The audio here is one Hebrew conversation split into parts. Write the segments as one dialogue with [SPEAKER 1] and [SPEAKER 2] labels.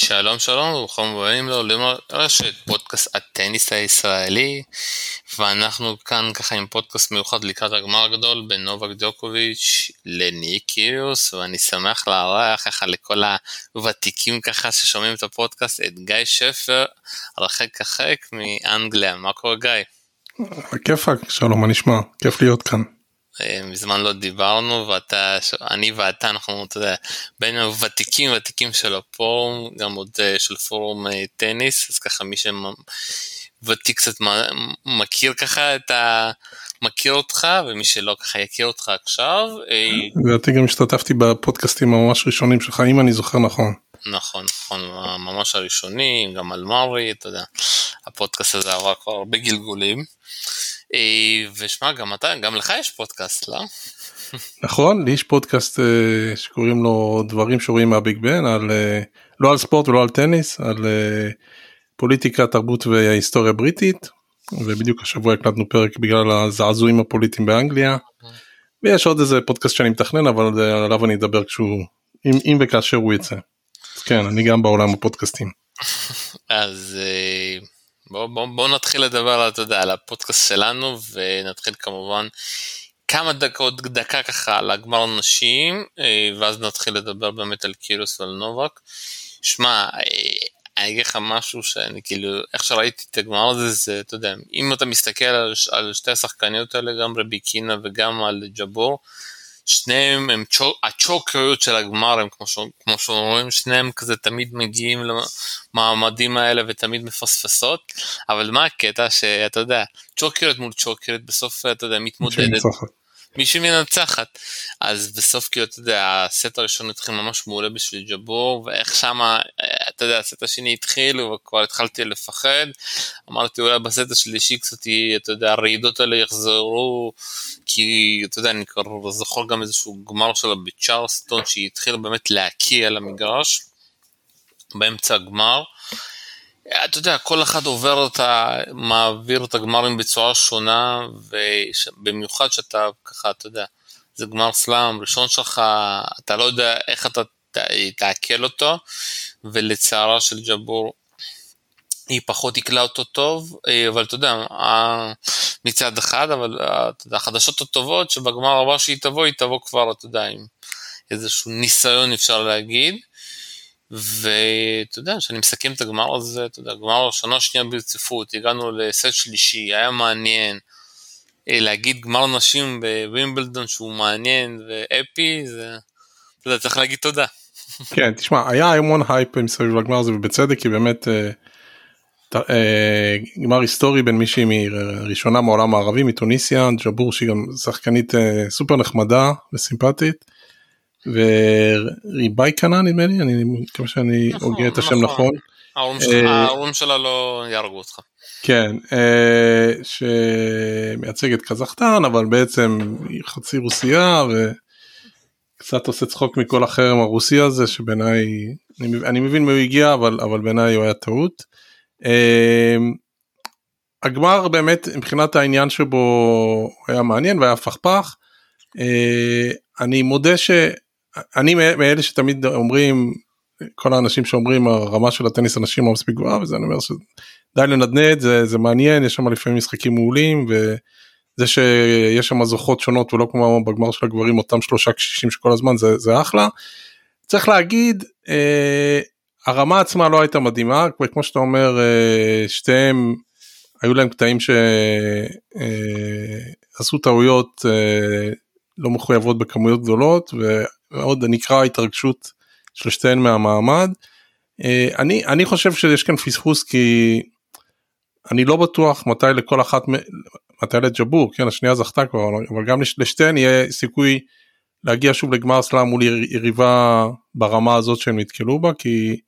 [SPEAKER 1] שלום שלום וברוכים הבאים לעולים לרשת פודקאסט הטניס הישראלי ואנחנו כאן ככה עם פודקאסט מיוחד לקראת הגמר הגדול בין נובק דיוקוביץ' לניקיוס ואני שמח לארח ככה לכל הוותיקים ככה ששומעים את הפודקאסט את גיא שפר הרחק הרחק מאנגליה מה קורה גיא?
[SPEAKER 2] כיפאק שלום מה נשמע כיף להיות כאן.
[SPEAKER 1] אה, מזמן לא דיברנו ואתה אני ואתה אנחנו אתה יודע בין הוותיקים ותיקים של הפורום גם עוד אה, של פורום אה, טניס אז ככה מי שוותיק קצת מכיר ככה את ה... מכיר אותך ומי שלא ככה יכיר אותך עכשיו.
[SPEAKER 2] לדעתי גם השתתפתי בפודקאסטים הממש ראשונים שלך אם אני זוכר נכון.
[SPEAKER 1] נכון נכון ממש הראשונים גם על מרי אתה יודע הפודקאסט הזה עבר כבר הרבה גלגולים. אה, ושמע, גם אתה, גם לך יש פודקאסט, לא?
[SPEAKER 2] נכון, לי יש פודקאסט uh, שקוראים לו דברים שרואים מהביג בן, על, uh, לא על ספורט ולא על טניס, על פוליטיקה, תרבות והיסטוריה בריטית, ובדיוק השבוע הקלטנו פרק בגלל הזעזועים הפוליטיים באנגליה, ויש עוד איזה פודקאסט שאני מתכנן, אבל עליו אני אדבר כשהוא, אם, אם וכאשר הוא יצא. כן, אני גם בעולם הפודקאסטים.
[SPEAKER 1] אז... בואו בוא, בוא נתחיל לדבר, אתה יודע, על הפודקאסט שלנו, ונתחיל כמובן כמה דקות, דקה ככה על הגמר נשים, אה, ואז נתחיל לדבר באמת על קירוס ועל נובק. שמע, אה, אני אגיד לך משהו שאני כאילו, איך שראיתי את הגמר הזה, זה, אתה יודע, אם אתה מסתכל על, על שתי השחקניות האלה, גם רביקינה וגם על ג'בור, שניהם הם הצ'וקריות של הגמר הם כמו, שאומרים שניהם כזה תמיד מגיעים למעמדים האלה ותמיד מפספסות. אבל מה הקטע שאתה יודע צ'וקריות מול צ'וקריות בסוף אתה יודע מתמודדת מי שמנצחת אז בסוף כאילו אתה יודע הסט הראשון התחיל ממש מעולה בשביל ג'בור ואיך שמה אתה יודע הסט השני התחיל וכבר התחלתי לפחד אמרתי אולי בסט השלישי קצת אתה יודע הרעידות האלה יחזרו כי אתה יודע אני כבר זוכר גם איזשהו גמר שלה בצ'ארסטון שהיא התחילה באמת להקיא על המגרש באמצע הגמר. אתה יודע, כל אחד עובר את ה... מעביר את הגמרים בצורה שונה, ובמיוחד שאתה ככה, אתה יודע, זה גמר סלאם ראשון שלך, אתה לא יודע איך אתה תעכל אותו, ולצערה של ג'בור היא פחות עיכלה אותו טוב, אבל אתה יודע, מצד אחד, אבל אתה יודע, החדשות הטובות שבגמר הבא שהיא תבוא, היא תבוא כבר, אתה יודע, עם איזשהו ניסיון אפשר להגיד. ואתה יודע, כשאני מסכם את הגמר הזה, אתה יודע, גמר שנה שנייה ברציפות, הגענו לסט שלישי, היה מעניין. אה, להגיד גמר נשים בווימבלדון שהוא מעניין ואפי, זה, אתה יודע, צריך להגיד תודה.
[SPEAKER 2] כן, תשמע, היה המון הייפ מסביב לגמר הזה ובצדק, כי באמת אה, אה, גמר היסטורי בין מישהי מראשונה מעולם הערבי, מתוניסיה, ג'בור שהיא גם שחקנית סופר נחמדה וסימפטית. וריבאי קנה נדמה לי אני מקווה שאני נכון, הוגה את השם נכון.
[SPEAKER 1] נכון. ההורים שלה לא יהרגו אותך.
[SPEAKER 2] כן, אה, שמייצג את קזחתן אבל בעצם היא חצי רוסייה וקצת עושה צחוק מכל החרם הרוסי הזה שבעיניי אני, אני מבין מי הוא הגיע אבל אבל בעיניי הוא היה טעות. אה, הגמר באמת מבחינת העניין שבו היה מעניין והיה פכפך. אה, אני מודה ש... אני מאלה שתמיד אומרים כל האנשים שאומרים הרמה של הטניס הנשים לא מספיק גבוהה וזה אני אומר שדי לנדנד זה זה מעניין יש שם לפעמים משחקים מעולים וזה שיש שם זוכות שונות ולא כמו בגמר של הגברים אותם שלושה קשישים שכל הזמן זה זה אחלה. צריך להגיד אה, הרמה עצמה לא הייתה מדהימה כמו שאתה אומר אה, שתיהם היו להם קטעים שעשו אה, טעויות אה, לא מחויבות בכמויות גדולות מאוד נקרא התרגשות של שתיהן מהמעמד. אה, אני אני חושב שיש כאן פספוס כי אני לא בטוח מתי לכל אחת מתי לג'בור כן השנייה זכתה כבר אבל גם לשתיהן יהיה סיכוי להגיע שוב לגמר סלאם מול יריבה ברמה הזאת שהם נתקלו בה כי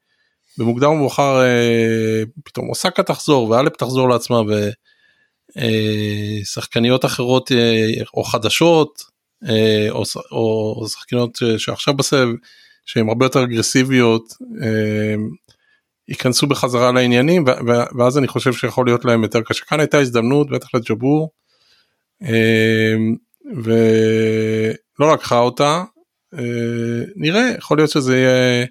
[SPEAKER 2] במוקדם ומאוחר אה, פתאום אוסקה תחזור ואלפ תחזור לעצמה ושחקניות אה, אחרות או חדשות או, או שחקנות שעכשיו בסבב שהן הרבה יותר אגרסיביות אה, ייכנסו בחזרה לעניינים ואז אני חושב שיכול להיות להם יותר קשה כאן הייתה הזדמנות בטח לג'בור אה, ולא לקחה אותה נראה יכול להיות שזה יהיה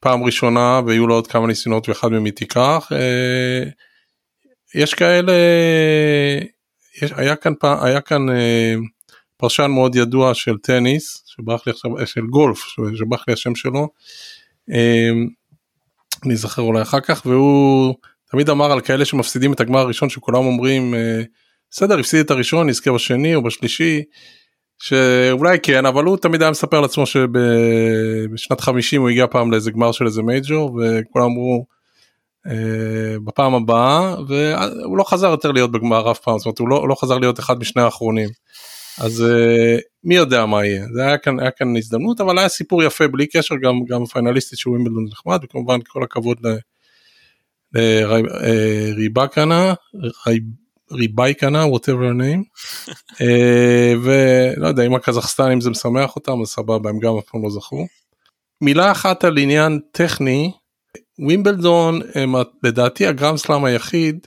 [SPEAKER 2] פעם ראשונה ויהיו לו עוד כמה ניסיונות ואחד מהם היא תיקח. אה, יש כאלה, יש, היה כאן, היה כאן אה, פרשן מאוד ידוע של טניס, שברח לי עכשיו, של גולף, שברח לי השם שלו, אני אזכר אולי אחר כך, והוא תמיד אמר על כאלה שמפסידים את הגמר הראשון שכולם אומרים בסדר הפסיד את הראשון נזכה בשני או בשלישי שאולי כן אבל הוא תמיד היה מספר לעצמו שבשנת 50 הוא הגיע פעם לאיזה גמר של איזה מייג'ור וכולם אמרו אה, בפעם הבאה והוא לא חזר יותר להיות בגמר אף פעם זאת אומרת הוא לא, לא חזר להיות אחד משני האחרונים. אז אה, מי יודע מה יהיה זה היה כאן היה כאן הזדמנות אבל היה סיפור יפה בלי קשר גם גם פיינליסטית שהוא ווימבלדון נחמד וכמובן כל הכבוד לריבקנה ריבייקנה whatever name אה, ולא יודע אם הקזחסטנים זה משמח אותם אז סבבה הם גם אף פעם לא זכו. מילה אחת על עניין טכני ווימבלדון הם לדעתי הגרם סלאם היחיד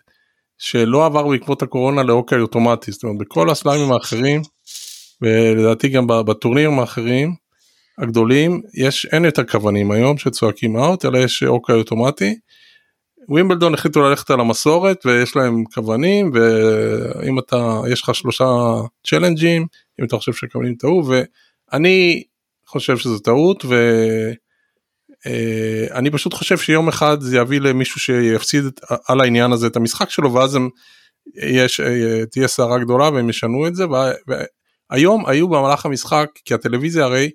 [SPEAKER 2] שלא עבר בעקבות הקורונה לאוקיי אוטומטי זאת אומרת בכל הסלאמים האחרים ולדעתי גם בטורנירים האחרים הגדולים יש אין יותר כוונים היום שצועקים אאוט אלא יש אוקיי אוטומטי. ווימבלדון החליטו ללכת על המסורת ויש להם כוונים ואם אתה יש לך שלושה צ'לנג'ים אם אתה חושב שהכוונים טעו ואני חושב שזה טעות ואני פשוט חושב שיום אחד זה יביא למישהו שיפסיד על העניין הזה את המשחק שלו ואז הם יש תהיה סערה גדולה והם ישנו את זה והיום היו במהלך המשחק כי הטלוויזיה הרי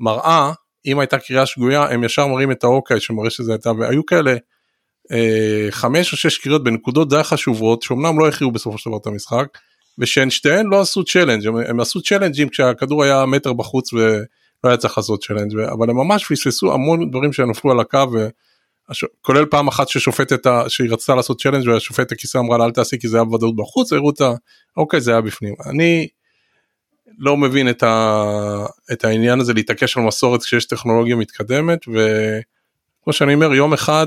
[SPEAKER 2] מראה אם הייתה קריאה שגויה הם ישר מראים את האוקיי שמראה שזה הייתה והיו כאלה אה, חמש או שש קריאות בנקודות די חשובות שאומנם לא הכריעו בסופו של דבר את המשחק ושהן שתיהן לא עשו צ'לנג' הם, הם עשו צ'לנג'ים כשהכדור היה מטר בחוץ ולא היה צריך לעשות צ'לנג' אבל הם ממש פספסו המון דברים שנפלו על הקו כולל פעם אחת ששופטת שהיא רצתה לעשות צ'לנג' והשופט הכיסא אמרה לה אל תעשי כי זה היה בוודאות בחוץ הראו אותה אוקיי זה היה בפנים אני לא מבין את, ה, את העניין הזה להתעקש על מסורת כשיש טכנולוגיה מתקדמת וכמו שאני אומר יום אחד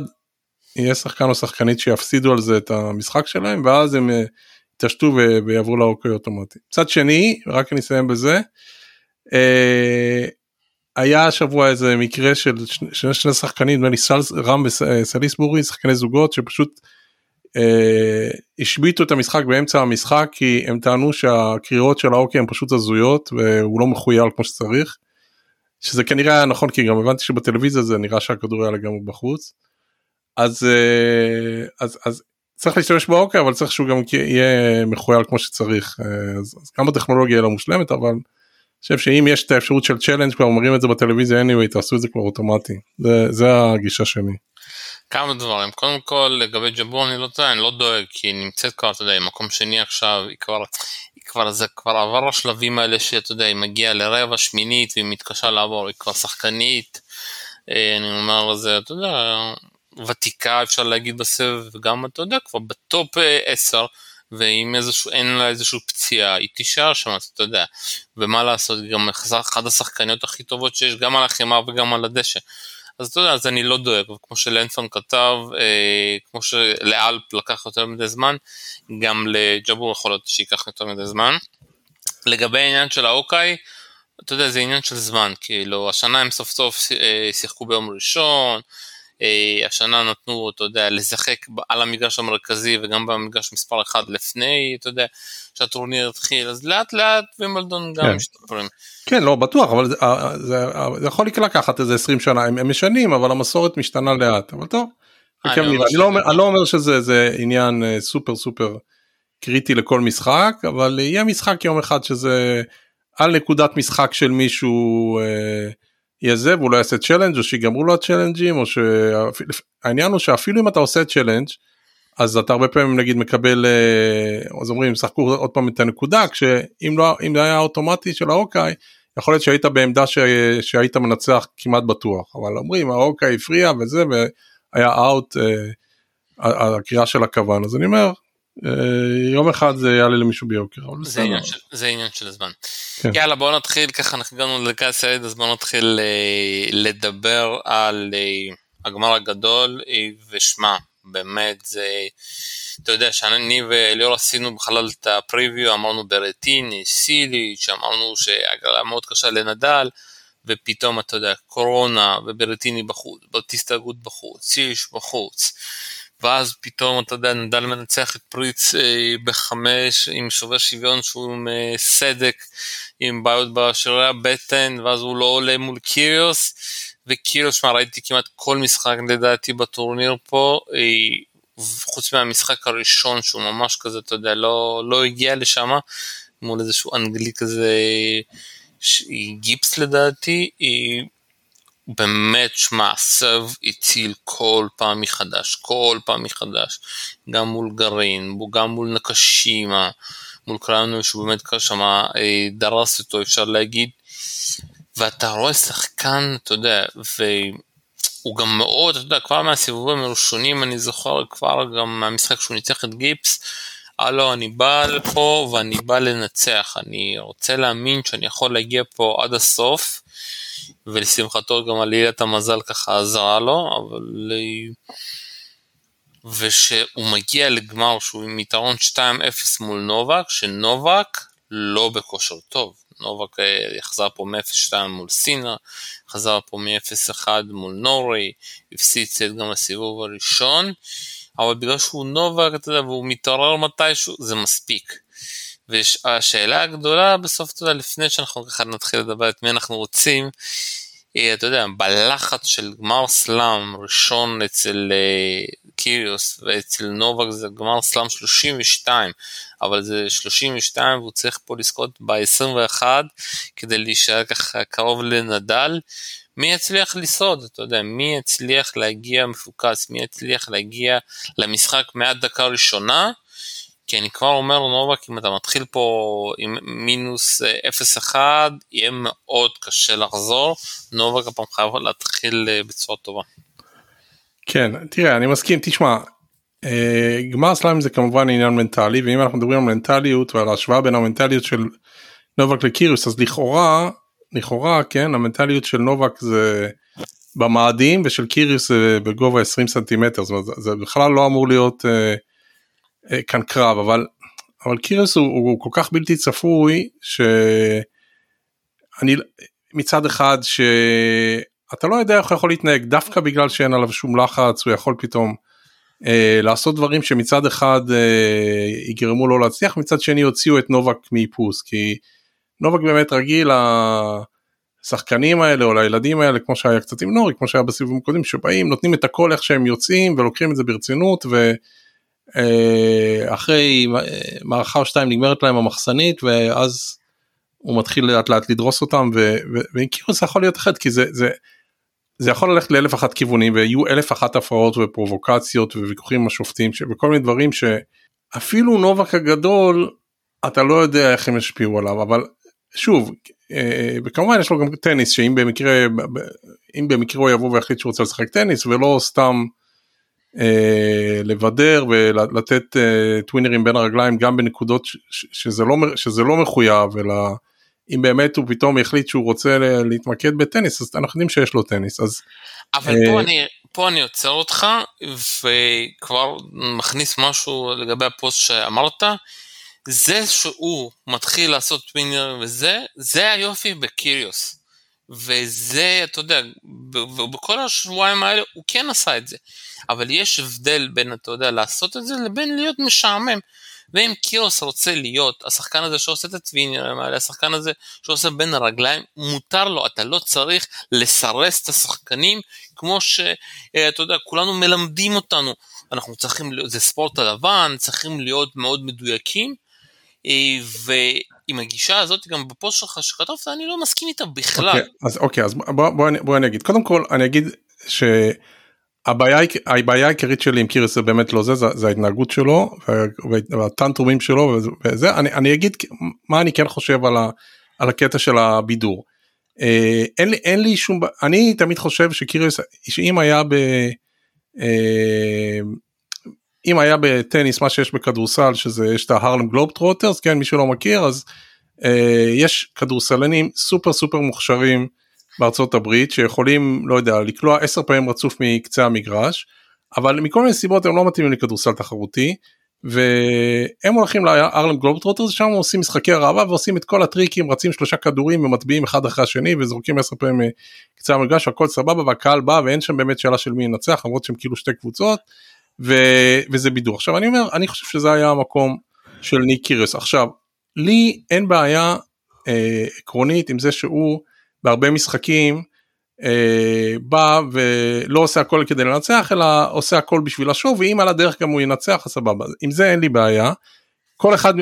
[SPEAKER 2] יהיה שחקן או שחקנית שיפסידו על זה את המשחק שלהם ואז הם אה, יתעשתו ויעברו לאוקיי אוטומטי. מצד שני, רק אני אסיים בזה, אה, היה השבוע איזה מקרה של שני, שני שחקנים, נדמה לי סלס, רם וסליסבורי, שחקני זוגות שפשוט השביתו את המשחק באמצע המשחק כי הם טענו שהקריאות של האוקיי הם פשוט הזויות והוא לא מחוייל כמו שצריך. שזה כנראה היה נכון כי גם הבנתי שבטלוויזיה זה נראה שהכדור היה לגמרי בחוץ. אז אה, אז אז צריך להשתמש באוקיי אבל צריך שהוא גם יהיה מחוייל כמו שצריך אה, אז, אז גם הטכנולוגיה לא מושלמת אבל אני חושב שאם יש את האפשרות של צ'לנג' כבר אומרים את זה בטלוויזיה anyway תעשו את זה כבר אוטומטי זה, זה הגישה שלי.
[SPEAKER 1] כמה דברים. קודם כל לגבי ג'בור אני לא יודע אני לא דואג כי היא נמצאת כבר אתה יודע מקום שני עכשיו היא כבר היא כבר זה כבר עבר השלבים האלה שאתה יודע היא מגיעה לרבע שמינית והיא מתקשה לעבור היא כבר שחקנית. אה, אני אומר זה אתה יודע ותיקה אפשר להגיד בסבב וגם אתה יודע כבר בטופ 10 ואם איזשהו אין לה איזושהי פציעה היא תישאר שם אתה יודע. ומה לעשות גם אחת השחקניות הכי טובות שיש גם על החימה וגם על הדשא. אז אתה יודע אז אני לא דואג כמו שלנסון כתב אה, כמו שלאלפ לקח יותר מדי זמן גם לג'אבור יכול להיות שייקח יותר מדי זמן. לגבי העניין של האוקיי אתה יודע זה עניין של זמן כאילו השנה הם סוף סוף אה, שיחקו ביום ראשון השנה נתנו, אתה יודע, לשחק על המגרש המרכזי וגם במגרש מספר אחד לפני, אתה יודע, שהטורניר התחיל, אז לאט לאט וימבלדון גם כן. משתפרים.
[SPEAKER 2] כן, לא, בטוח, אבל זה, אה, זה, זה יכול לקחת איזה 20 שנה, הם, הם משנים, אבל המסורת משתנה לאט, אבל טוב. אני, אני, לא אומר, אני לא אומר שזה עניין אה, סופר סופר קריטי לכל משחק, אבל יהיה משחק יום אחד שזה על נקודת משחק של מישהו. אה, יהיה זה והוא לא יעשה צ'לנג' או שיגמרו לו הצ'לנג'ים או שהעניין הוא שאפילו אם אתה עושה צ'לנג' אז אתה הרבה פעמים נגיד מקבל אה, אז אומרים שחקו עוד פעם את הנקודה כשאם לא אם זה היה אוטומטי של האוקיי יכול להיות שהיית בעמדה ש... שהיית מנצח כמעט בטוח. אבל אומרים האוקיי הפריע וזה והיה אאוט אה, הקריאה של הכוון. אז אני אומר יום אחד זה יעלה למישהו ביוקר.
[SPEAKER 1] זה עניין, של, זה עניין של זמן. כן. יאללה בוא נתחיל ככה אנחנו הגענו לדקה הסייד אז בוא נתחיל אה, לדבר על אה, הגמר הגדול ושמע באמת זה אתה יודע שאני וליאור עשינו בכלל את הפריוויו אמרנו ברטיני סיליץ' אמרנו שהגרלה מאוד קשה לנדל ופתאום אתה יודע, קורונה וברטיני בחוץ, בטיסטה גוד בחוץ, שיש בחוץ, ואז פתאום אתה יודע, נדל מנצח את פריץ אה, בחמש עם שובר שוויון שהוא עם אה, סדק, עם בעיות בשרירי הבטן, ואז הוא לא עולה מול קיריוס, וקיריוס, שמע, ראיתי כמעט כל משחק לדעתי בטורניר פה, אה, חוץ מהמשחק הראשון שהוא ממש כזה, אתה יודע, לא, לא הגיע לשם, מול איזשהו אנגלי כזה, גיפס לדעתי, באמת, שמע, סב הציל כל פעם מחדש, כל פעם מחדש, גם מול גרעין, גם מול נקשימה, מול קראנו שהוא באמת שם אה, דרס אותו, אפשר להגיד, ואתה רואה שחקן, אתה יודע, והוא גם מאוד, אתה יודע, כבר מהסיבובים הראשונים, אני זוכר כבר גם מהמשחק שהוא ניצח את גיפס, הלו, אני בא לפה ואני בא לנצח, אני רוצה להאמין שאני יכול להגיע פה עד הסוף, ולשמחתו גם עלילת המזל ככה עזרה לו, אבל... ושהוא מגיע לגמר שהוא עם יתרון 2-0 מול נובק, שנובק לא בכושר טוב. נובק אה, יחזר פה מ-0-2 מול סינה, חזר פה מ-0-1 מול נורי, הפסיד קצת גם בסיבוב הראשון, אבל בגלל שהוא נובק, אתה יודע, והוא מתעורר מתישהו, זה מספיק. והשאלה הגדולה בסוף, אתה יודע, לפני שאנחנו ככה נתחיל לדבר את מי אנחנו רוצים, אתה יודע, בלחץ של גמר סלאם ראשון אצל uh, קיריוס ואצל נובק זה גמר סלאם 32, אבל זה 32 והוא צריך פה לזכות ב-21 כדי להישאר ככה קרוב לנדל. מי יצליח לשרוד, אתה יודע, מי יצליח להגיע מפוקס, מי יצליח להגיע למשחק מהדקה ראשונה, כי אני כבר אומר נובק, אם אתה מתחיל פה עם מינוס 0-1, אה, יהיה מאוד קשה לחזור, נובק הפעם חייב להתחיל אה, בצורה טובה.
[SPEAKER 2] כן, תראה, אני מסכים, תשמע, אה, גמר סלאם זה כמובן עניין מנטלי, ואם אנחנו מדברים על מנטליות ועל ההשוואה בין המנטליות של נובק לקיריוס, אז לכאורה, לכאורה, כן, המנטליות של נובק זה במאדים ושל קיריוס זה בגובה 20 סנטימטר, זאת אומרת, זה בכלל לא אמור להיות... כאן קרב אבל אבל קירס הוא, הוא כל כך בלתי צפוי שאני מצד אחד שאתה לא יודע איך הוא יכול להתנהג דווקא בגלל שאין עליו שום לחץ הוא יכול פתאום אה, לעשות דברים שמצד אחד אה, יגרמו לו להצליח מצד שני הוציאו את נובק מאיפוס כי נובק באמת רגיל לשחקנים האלה או לילדים האלה כמו שהיה קצת עם נורי כמו שהיה בסיבובים קודמים שבאים נותנים את הכל איך שהם יוצאים ולוקחים את זה ברצינות. ו... אה, אחרי מערכה או שתיים נגמרת להם המחסנית ואז הוא מתחיל לאט לאט לדרוס אותם קירוס זה יכול להיות אחרת כי זה זה זה יכול ללכת לאלף אחת כיוונים ויהיו אלף אחת הפרעות ופרובוקציות וויכוחים עם השופטים וכל מיני דברים שאפילו נובק הגדול אתה לא יודע איך הם ישפיעו עליו אבל שוב אה, וכמובן יש לו גם טניס שאם במקרה אם במקרה הוא יבוא ויחליט שהוא רוצה לשחק טניס ולא סתם. אה, לבדר ולתת אה, טווינרים בין הרגליים גם בנקודות שזה לא, שזה לא מחויב אלא אם באמת הוא פתאום יחליט שהוא רוצה להתמקד בטניס אז אנחנו יודעים שיש לו טניס אז.
[SPEAKER 1] אבל אה, פה אני פה אני עוצר אותך וכבר מכניס משהו לגבי הפוסט שאמרת. זה שהוא מתחיל לעשות טווינר וזה זה היופי בקיריוס. וזה אתה יודע בכל השבועיים האלה הוא כן עשה את זה אבל יש הבדל בין אתה יודע לעשות את זה לבין להיות משעמם. ואם קירוס רוצה להיות השחקן הזה שעושה את הטווינרים האלה, השחקן הזה שעושה בין הרגליים, מותר לו, אתה לא צריך לסרס את השחקנים כמו שאתה אה, יודע, כולנו מלמדים אותנו. אנחנו צריכים, זה ספורט הלבן, צריכים להיות מאוד מדויקים, ועם הגישה הזאת גם בפוסט שלך שכתבת, אני לא מסכים איתה בכלל.
[SPEAKER 2] אוקיי, אז אוקיי, אז בוא, בוא, בוא, בוא אני אגיד, קודם כל אני אגיד ש... הבעיה, הבעיה העיקרית שלי עם קירס זה באמת לא זה, זה, זה ההתנהגות שלו והטנטרומים שלו וזה, אני, אני אגיד מה אני כן חושב על, ה, על הקטע של הבידור. אה, אין, לי, אין לי שום, אני תמיד חושב שקירס, שאם היה ב... אה, אם היה בטניס מה שיש בכדורסל שזה יש את ההרלם גלוב טרוטרס כן מי שלא מכיר אז אה, יש כדורסלנים סופר סופר מוכשרים בארצות הברית שיכולים לא יודע לקלוע עשר פעמים רצוף מקצה המגרש אבל מכל מיני סיבות הם לא מתאימים לכדורסל תחרותי והם הולכים לארלם גלובטרוטרס שם עושים משחקי ראווה ועושים את כל הטריקים רצים שלושה כדורים ומצביעים אחד אחרי השני וזורקים עשר פעמים קצה המגרש הכל סבבה והקהל בא ואין שם באמת שאלה של מי ינצח למרות שהם כאילו שתי קבוצות ו... וזה בידור. עכשיו אני אומר אני חושב שזה היה המקום של ניק קירס. עכשיו לי אין בעיה אה, עקרונית עם זה שהוא בהרבה משחקים אה, בא ולא עושה הכל כדי לנצח אלא עושה הכל בשביל השואו ואם על הדרך גם הוא ינצח אז סבבה. עם זה אין לי בעיה. כל אחד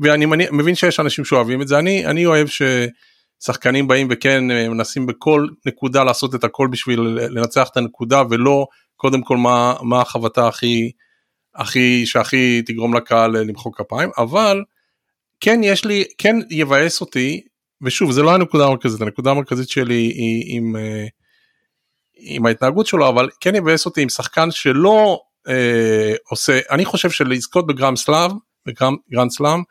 [SPEAKER 2] ואני מבין שיש אנשים שאוהבים את זה. אני אני אוהב ששחקנים באים וכן אה, מנסים בכל נקודה לעשות את הכל בשביל לנצח את הנקודה ולא קודם כל מה מה החבטה הכי הכי שהכי תגרום לקהל אה, למחוא כפיים אבל כן יש לי כן יבאס אותי ושוב זה לא הנקודה המרכזית הנקודה המרכזית שלי היא עם, אה, עם ההתנהגות שלו אבל כן יבאס אותי עם שחקן שלא אה, עושה אני חושב שלזכות בגרם סלאב בגרנד סלאם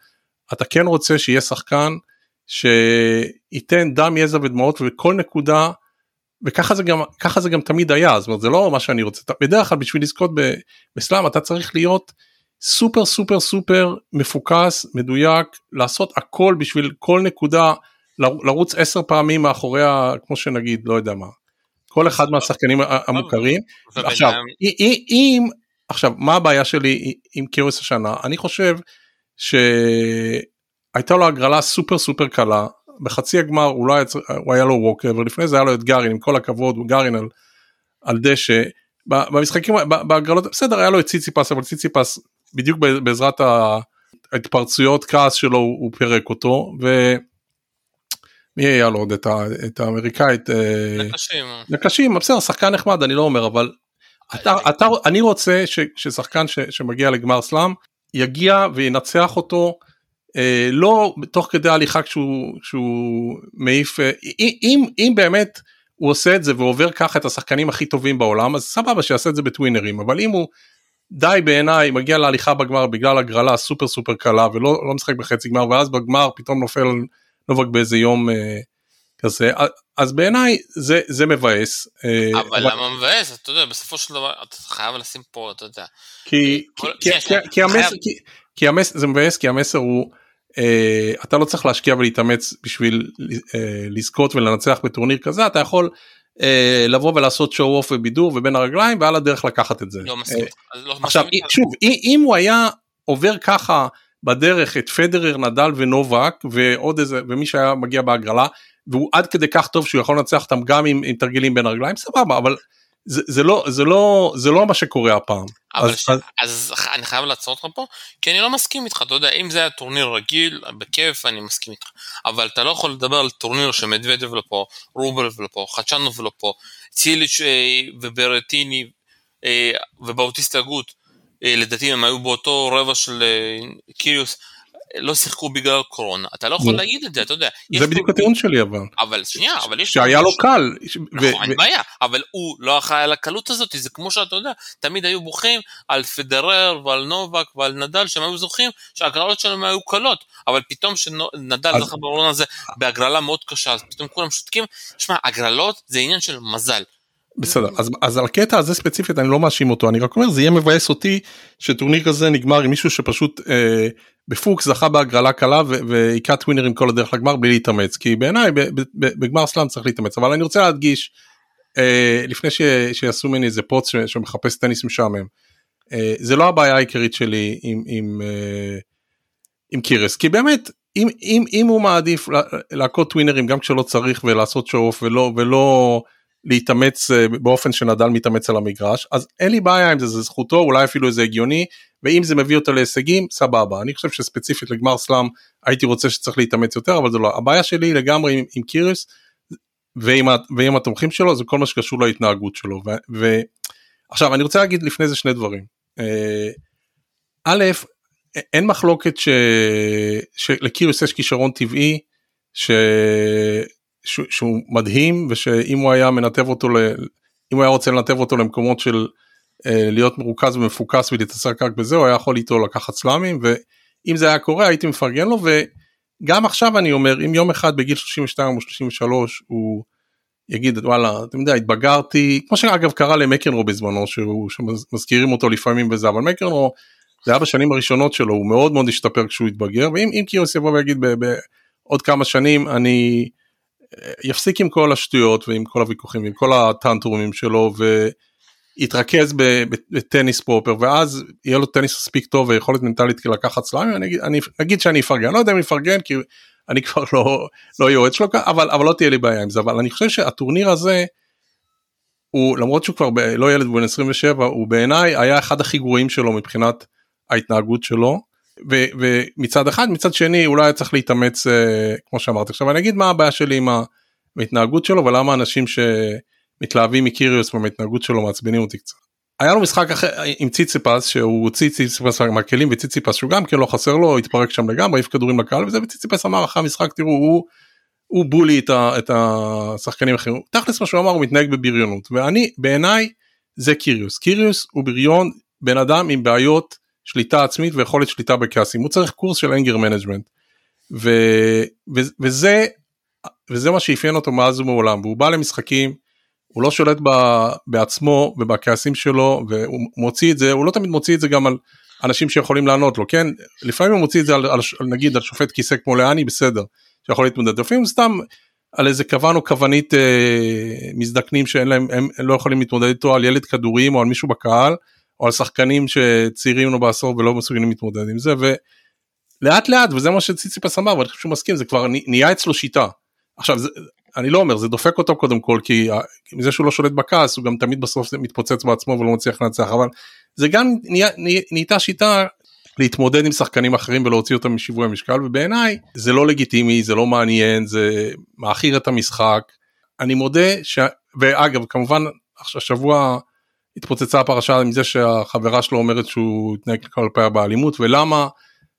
[SPEAKER 2] אתה כן רוצה שיהיה שחקן שייתן דם יזע ודמעות וכל נקודה וככה זה גם ככה זה גם תמיד היה זאת אומרת זה לא מה שאני רוצה. בדרך כלל בשביל לזכות בסלאם אתה צריך להיות סופר סופר סופר מפוקס מדויק לעשות הכל בשביל כל נקודה לרוץ עשר פעמים מאחוריה כמו שנגיד לא יודע מה כל אחד מהשחקנים המוכרים. עכשיו אם עכשיו מה הבעיה שלי עם קירוס השנה? אני חושב שהייתה לו הגרלה סופר סופר קלה בחצי הגמר הוא, לא היה, הוא היה לו ווקר ולפני זה היה לו את גארין עם כל הכבוד גארין על, על דשא במשחקים בהגרלות בסדר היה לו את ציציפס אבל ציציפס בדיוק בעזרת ההתפרצויות כעס שלו הוא פירק אותו ו... מי היה לו עוד את, ה, את האמריקאית?
[SPEAKER 1] אה, נקשים.
[SPEAKER 2] נקשים, בסדר, שחקן נחמד, אני לא אומר, אבל אתה, אתה, אני רוצה ש, ששחקן ש, שמגיע לגמר סלאם יגיע וינצח אותו לא תוך כדי הליכה כשהוא, כשהוא מעיף, אה, אם, אם באמת הוא עושה את זה ועובר ככה את השחקנים הכי טובים בעולם אז סבבה שיעשה את זה בטווינרים אבל אם הוא די בעיניי מגיע להליכה בגמר בגלל הגרלה סופר סופר קלה ולא לא משחק בחצי גמר ואז בגמר פתאום נופל נובק באיזה יום אה, כזה אז בעיניי זה זה מבאס.
[SPEAKER 1] אה, אבל למה מבאס אתה יודע בסופו של דבר אתה חייב לשים פה אתה יודע.
[SPEAKER 2] כי המסר זה מבאס כי המסר הוא אתה לא צריך להשקיע ולהתאמץ בשביל uh, לזכות ולנצח בטורניר כזה אתה יכול uh, לבוא ולעשות שואו אוף ובידור ובין הרגליים ועל הדרך לקחת את זה.
[SPEAKER 1] לא מסכים. לא
[SPEAKER 2] עכשיו שוב אם הוא היה עובר ככה בדרך את פדרר, נדל ונובק ועוד איזה ומי שהיה מגיע בהגרלה והוא עד כדי כך טוב שהוא יכול לנצח אותם גם עם, עם תרגילים בין הרגליים סבבה אבל זה, זה לא זה לא זה לא מה שקורה הפעם.
[SPEAKER 1] אבל אז, ש... אז... אז אני חייב לעצור אותך פה כי אני לא מסכים איתך אתה יודע אם זה היה טורניר רגיל בכיף אני מסכים איתך אבל אתה לא יכול לדבר על טורניר שמדוודב לא פה רובלב לא פה חצ'אנוב לא פה ציליץ' אה, וברטיני אה, ובאוטיסטה גוט אה, לדעתי הם היו באותו רבע של קיריוס, לא שיחקו בגלל קורונה, אתה לא יכול להגיד את זה, אתה יודע.
[SPEAKER 2] זה בדיוק הטיעון שלי אבל.
[SPEAKER 1] אבל שנייה, אבל יש...
[SPEAKER 2] שהיה לו קל.
[SPEAKER 1] נכון, אין בעיה, אבל הוא לא אחראי על הקלות הזאת, זה כמו שאתה יודע, תמיד היו בוכים על פדרר ועל נובק ועל נדל שהם היו זוכים, שהגרלות שלהם היו קלות, אבל פתאום שנדל זכה ברונה הזה בהגרלה מאוד קשה, אז פתאום כולם שותקים, שמע, הגרלות זה עניין של מזל.
[SPEAKER 2] בסדר אז אז על הקטע הזה ספציפית אני לא מאשים אותו אני רק אומר זה יהיה מבאס אותי שטורניר כזה נגמר עם מישהו שפשוט אה, בפוקס זכה בהגרלה קלה והיכה טווינרים כל הדרך לגמר בלי להתאמץ כי בעיניי בגמר סלאם צריך להתאמץ אבל אני רוצה להדגיש אה, לפני ש, שיעשו ממני איזה פוץ שמחפש טניס משעמם אה, זה לא הבעיה העיקרית שלי עם עם, אה, עם קירס כי באמת אם אם אם הוא מעדיף להכות טווינרים גם כשלא צריך ולעשות שואו אוף ולא ולא. להתאמץ אה, באופן שנדל מתאמץ על המגרש אז אין לי בעיה עם זה זה זכותו אולי אפילו זה הגיוני ואם זה מביא אותו להישגים סבבה. אני חושב שספציפית לגמר סלאם הייתי רוצה שצריך להתאמץ יותר אבל זה לא. הבעיה שלי לגמרי עם, עם קיריס ועם, ועם התומכים שלו זה כל מה שקשור להתנהגות שלו. ועכשיו אני רוצה להגיד לפני זה שני דברים. אה, א', אין מחלוקת שלקיריס יש כישרון טבעי ש... שהוא מדהים ושאם הוא היה מנתב אותו ל... אם הוא היה רוצה לנתב אותו למקומות של אה, להיות מרוכז ומפוקס ולהתעסק רק בזה הוא היה יכול איתו לקחת סלאמים ואם זה היה קורה הייתי מפרגן לו וגם עכשיו אני אומר אם יום אחד בגיל 32 או 33 הוא יגיד וואלה אתם יודע התבגרתי כמו שאגב קרה למקנרו בזמנו שהוא שמזכירים אותו לפעמים בזה אבל מקנרו זה היה בשנים הראשונות שלו, הוא מאוד מאוד השתפר כשהוא התבגר, ואם קיוס יבוא ויגיד בעוד כמה שנים אני יפסיק עם כל השטויות ועם כל הוויכוחים ועם כל הטנטרומים שלו ויתרכז בטניס פרופר ואז יהיה לו טניס מספיק טוב ויכולת מנטלית לקחת סלאמים, אני, אני נגיד שאני אפרגן, לא יודע אם אפרגן כי אני כבר לא, לא יועץ שלו, אבל, אבל לא תהיה לי בעיה עם זה, אבל אני חושב שהטורניר הזה הוא למרות שהוא כבר ב, לא ילד בן 27 הוא בעיניי היה אחד הכי גרועים שלו מבחינת ההתנהגות שלו ומצד אחד מצד שני אולי צריך להתאמץ אה, כמו שאמרתי. עכשיו אני אגיד מה הבעיה שלי עם ההתנהגות שלו ולמה אנשים שמתלהבים מקיריוס מההתנהגות שלו מעצבנים אותי קצת. היה לו משחק אחר עם ציציפס שהוא הוציא ציציפס מהכלים וציציפס שהוא גם כן לא חסר לו התפרק שם לגמרי העיף כדורים לקהל וזה וציציפס אמר אחרי המשחק תראו הוא הוא bully את, ה, את השחקנים האחרים. תכלס מה שהוא אמר הוא מתנהג בבריונות. ואני בעיניי זה קיריוס. קיריוס הוא בריון בן אדם עם בעיות שליטה עצמית ויכולת שליטה בכעסים. הוא צריך קורס של anger management וזה וזה מה שאפיין אותו מאז ומעולם. והוא בא למשחקים הוא לא שולט ב, בעצמו ובכעסים שלו והוא מוציא את זה הוא לא תמיד מוציא את זה גם על אנשים שיכולים לענות לו כן? לפעמים הוא מוציא את זה על, על נגיד על שופט כיסא כמו לאני בסדר שיכול להתמודד. לפעמים סתם על איזה כוון או כוונית אה, מזדקנים שאין להם הם, הם לא יכולים להתמודד איתו על ילד כדורים או על מישהו בקהל או על שחקנים שצעירים לו בעשור ולא מסוגלים להתמודד עם זה ולאט לאט וזה מה שציציפס אמר ואני חושב שהוא מסכים זה כבר נהיה אצלו שיטה. עכשיו זה, אני לא אומר זה דופק אותו קודם כל כי מזה שהוא לא שולט בכעס הוא גם תמיד בסוף מתפוצץ בעצמו ולא מצליח לנצח אבל זה גם נהיה, נהייתה שיטה להתמודד עם שחקנים אחרים ולהוציא אותם משיווי המשקל ובעיניי זה לא לגיטימי זה לא מעניין זה מעכיר את המשחק אני מודה ש... ואגב כמובן השבוע התפוצצה הפרשה עם זה שהחברה שלו אומרת שהוא התנהג כלפיה באלימות ולמה?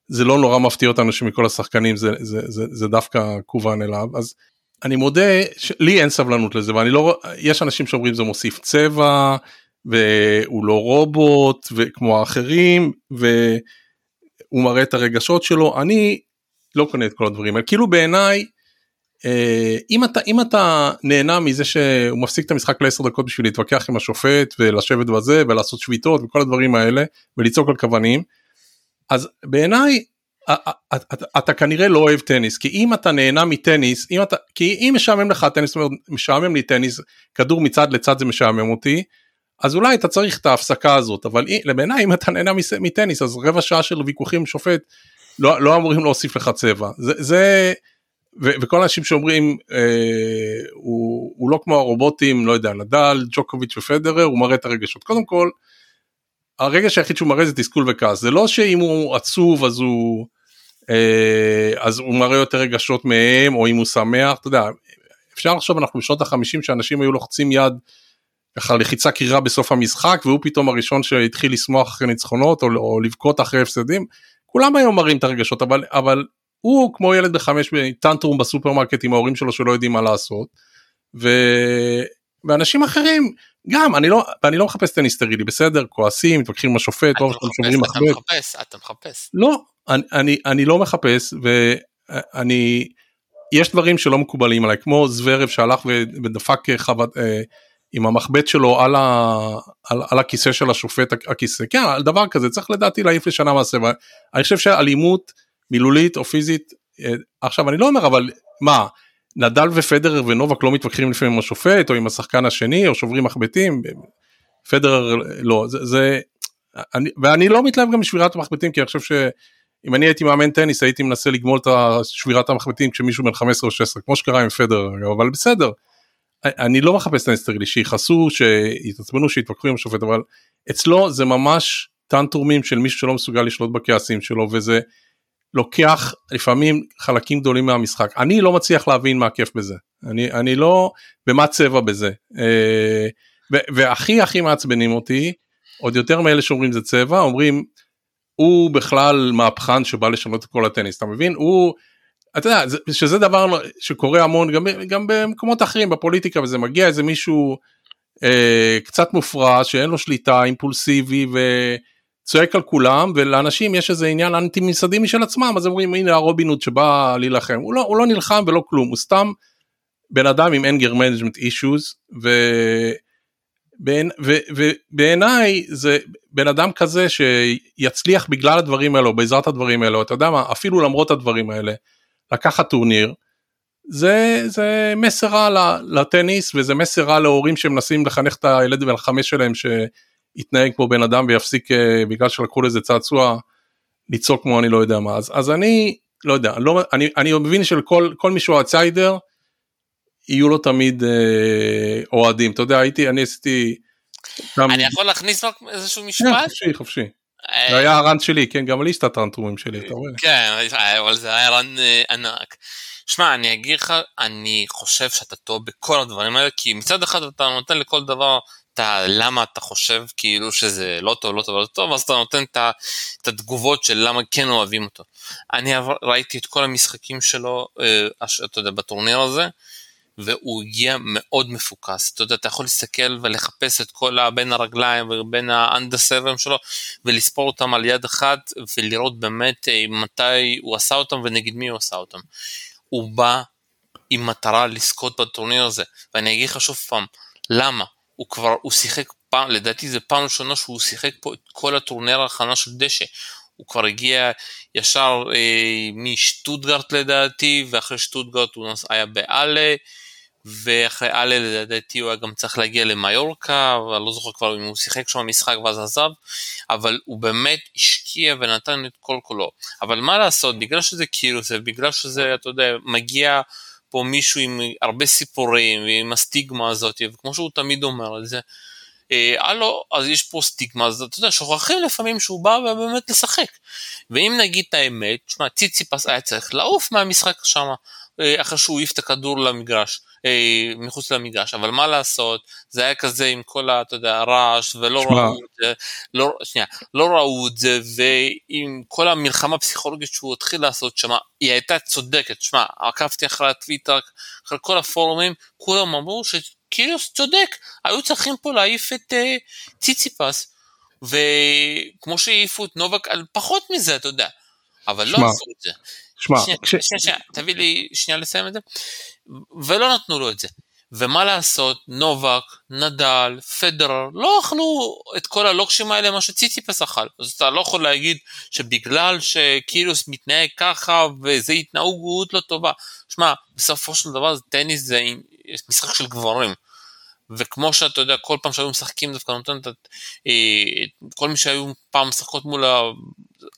[SPEAKER 2] זה לא נורא מפתיע אותנו שמכל השחקנים זה, זה, זה, זה דווקא כוון אליו. אז אני מודה שלי אין סבלנות לזה ואני לא יש אנשים שאומרים זה מוסיף צבע והוא לא רובוט וכמו האחרים והוא מראה את הרגשות שלו. אני לא קונה את כל הדברים האלה. כאילו בעיניי אם אתה אם אתה נהנה מזה שהוא מפסיק את המשחק לעשר דקות בשביל להתווכח עם השופט ולשבת בזה ולעשות שביתות וכל הדברים האלה ולצעוק על כוונים אז בעיניי אתה כנראה לא אוהב טניס כי אם אתה נהנה מטניס אם אתה כי אם משעמם לך טניס משעמם לי טניס כדור מצד לצד זה משעמם אותי אז אולי אתה צריך את ההפסקה הזאת אבל בעיניי אם אתה נהנה מטניס אז רבע שעה של ויכוחים שופט לא, לא אמורים להוסיף לך צבע. זה, זה וכל האנשים שאומרים אה, הוא, הוא לא כמו הרובוטים לא יודע נדל ג'וקוביץ' ופדרר הוא מראה את הרגשות. קודם כל הרגש היחיד שהוא מראה זה תסכול וכעס. זה לא שאם הוא עצוב אז הוא אה, אז הוא מראה יותר רגשות מהם או אם הוא שמח. אתה יודע אפשר לחשוב אנחנו בשנות החמישים שאנשים היו לוחצים יד ככה לחיצה קרירה בסוף המשחק והוא פתאום הראשון שהתחיל לשמוח אחרי ניצחונות או, או לבכות אחרי הפסדים. כולם היום מראים את הרגשות אבל אבל הוא כמו ילד בן חמש tantrum בסופרמרקט עם ההורים שלו שלא יודעים מה לעשות. ו... ואנשים אחרים גם אני לא אני לא מחפש טניס סטרילי בסדר כועסים מתווכחים עם השופט
[SPEAKER 1] או שוברים מחבט. אתה מחפש אתה מחפש.
[SPEAKER 2] לא אני, אני אני לא מחפש ואני יש דברים שלא מקובלים עליי כמו זוורב שהלך ודפק חוות אה, עם המחבט שלו על, ה, על, על הכיסא של השופט הכיסא כן על דבר כזה צריך לדעתי להעיף לשנה מעשה אני חושב שאלימות מילולית או פיזית אה, עכשיו אני לא אומר אבל מה נדל ופדרר ונובק לא מתווכחים לפעמים עם השופט או עם השחקן השני או שוברים מחבטים פדרר לא זה, זה אני, ואני לא מתלהב גם משבירת המחבטים כי אני חושב שאם אני הייתי מאמן טניס הייתי מנסה לגמול את שבירת המחבטים כשמישהו בן 15 או 16 כמו שקרה עם פדרר אבל בסדר. אני לא מחפש טניס סטרילי שיכעסו שיתעצבנו שיתווכחו עם השופט אבל אצלו זה ממש טנטורמים של מישהו שלא מסוגל לשלוט בכעסים שלו וזה לוקח לפעמים חלקים גדולים מהמשחק. אני לא מצליח להבין מה הכיף בזה. אני אני לא במה צבע בזה. אה, והכי הכי מעצבנים אותי עוד יותר מאלה שאומרים זה צבע אומרים הוא בכלל מהפכן שבא לשנות את כל הטניס אתה מבין? הוא אתה יודע שזה דבר שקורה המון גם, גם במקומות אחרים בפוליטיקה וזה מגיע איזה מישהו אה, קצת מופרע שאין לו שליטה אימפולסיבי ו... צועק על כולם ולאנשים יש איזה עניין אנטי ממסדי משל עצמם אז אומרים הנה הרובין שבא להילחם. הוא לא, הוא לא נלחם ולא כלום הוא סתם בן אדם עם anger management issues ובעיניי זה בן אדם כזה שיצליח בגלל הדברים האלו, בעזרת הדברים האלו, אתה יודע מה, אפילו למרות הדברים האלה, לקחת טורניר, זה, זה מסר רע לטניס וזה מסר רע להורים שמנסים לחנך את הילד בן החמש שלהם שיתנהג כמו בן אדם ויפסיק אה, בגלל שלקחו לזה צעצוע לצעוק כמו אני לא יודע מה אז, אז אני לא יודע לא, אני, אני מבין שלכל מי שהוא אאוטסיידר יהיו לו תמיד אה, אוהדים אתה יודע הייתי אני עשיתי.
[SPEAKER 1] גם... אני יכול להכניס רק איזשהו כן, משפט?
[SPEAKER 2] כן, חופשי חופשי. אה, זה היה הרן שלי כן גם לי יש את הטרנטורים שלי אתה רואה.
[SPEAKER 1] כן אבל זה היה רן ענק. שמע, אני אגיד לך, אני חושב שאתה טוב בכל הדברים האלה, כי מצד אחד אתה נותן לכל דבר את למה אתה חושב כאילו שזה לא טוב, לא טוב, לא טוב, אז אתה נותן את התגובות של למה כן אוהבים אותו. אני ראיתי את כל המשחקים שלו, אה, אתה יודע, בטורניר הזה, והוא הגיע מאוד מפוקס. אתה יודע, אתה יכול להסתכל ולחפש את כל בין הרגליים ובין האנדסרבים שלו ולספור אותם על יד אחת ולראות באמת אה, מתי הוא עשה אותם ונגד מי הוא עשה אותם. הוא בא עם מטרה לזכות בטורניר הזה, ואני אגיד לך שוב פעם, למה? הוא כבר, הוא שיחק פעם, לדעתי זה פעם ראשונה שהוא שיחק פה את כל הטורניר ההכנה של דשא. הוא כבר הגיע ישר אה, משטוטגרט לדעתי, ואחרי שטוטגרט הוא היה באלה, ואחרי אלה לדעתי הוא היה גם צריך להגיע למיורקה, ואני לא זוכר כבר אם הוא שיחק שם משחק ואז עזב, אבל הוא באמת השקיע ונתן את כל כולו. אבל מה לעשות, בגלל שזה כאילו זה, בגלל שזה, אתה יודע, מגיע פה מישהו עם הרבה סיפורים ועם הסטיגמה הזאת, וכמו שהוא תמיד אומר את זה, אה, הלו, אז יש פה סטיגמה, אז אתה יודע, שוכחים לפעמים שהוא בא באמת לשחק. ואם נגיד את האמת, תשמע, ציציפס היה צריך לעוף מהמשחק שם, אה, אחרי שהוא העיף את הכדור למגרש. אה, מחוץ למגרש, אבל מה לעשות, זה היה כזה עם כל, ה, אתה יודע, הרעש, ולא שמה. ראו את זה, לא, שנייה, לא ראו את זה, ועם כל המלחמה הפסיכולוגית שהוא התחיל לעשות שם, היא הייתה צודקת, שמע, עקבתי אחרי הטוויטר, אחרי כל הפורומים, כולם אמרו שקיריוס צודק, היו צריכים פה להעיף את uh, ציציפס, וכמו שהעיפו את נובק על פחות מזה, אתה יודע, אבל שמה. לא עשו את זה. שמע, שנייה, ש... שנייה, שנייה, תביא לי שנייה לסיים את זה. ולא נתנו לו את זה. ומה לעשות, נובק, נדל, פדרר, לא אכלו את כל הלוקשים האלה מה שציציפס אכל. אז אתה לא יכול להגיד שבגלל שקיריוס מתנהג ככה וזה התנהגות לא טובה. שמע, בסופו של דבר טניס זה משחק של גברים. וכמו שאתה יודע, כל פעם שהיו משחקים דווקא נותן את אה, כל מי שהיו פעם משחקות מול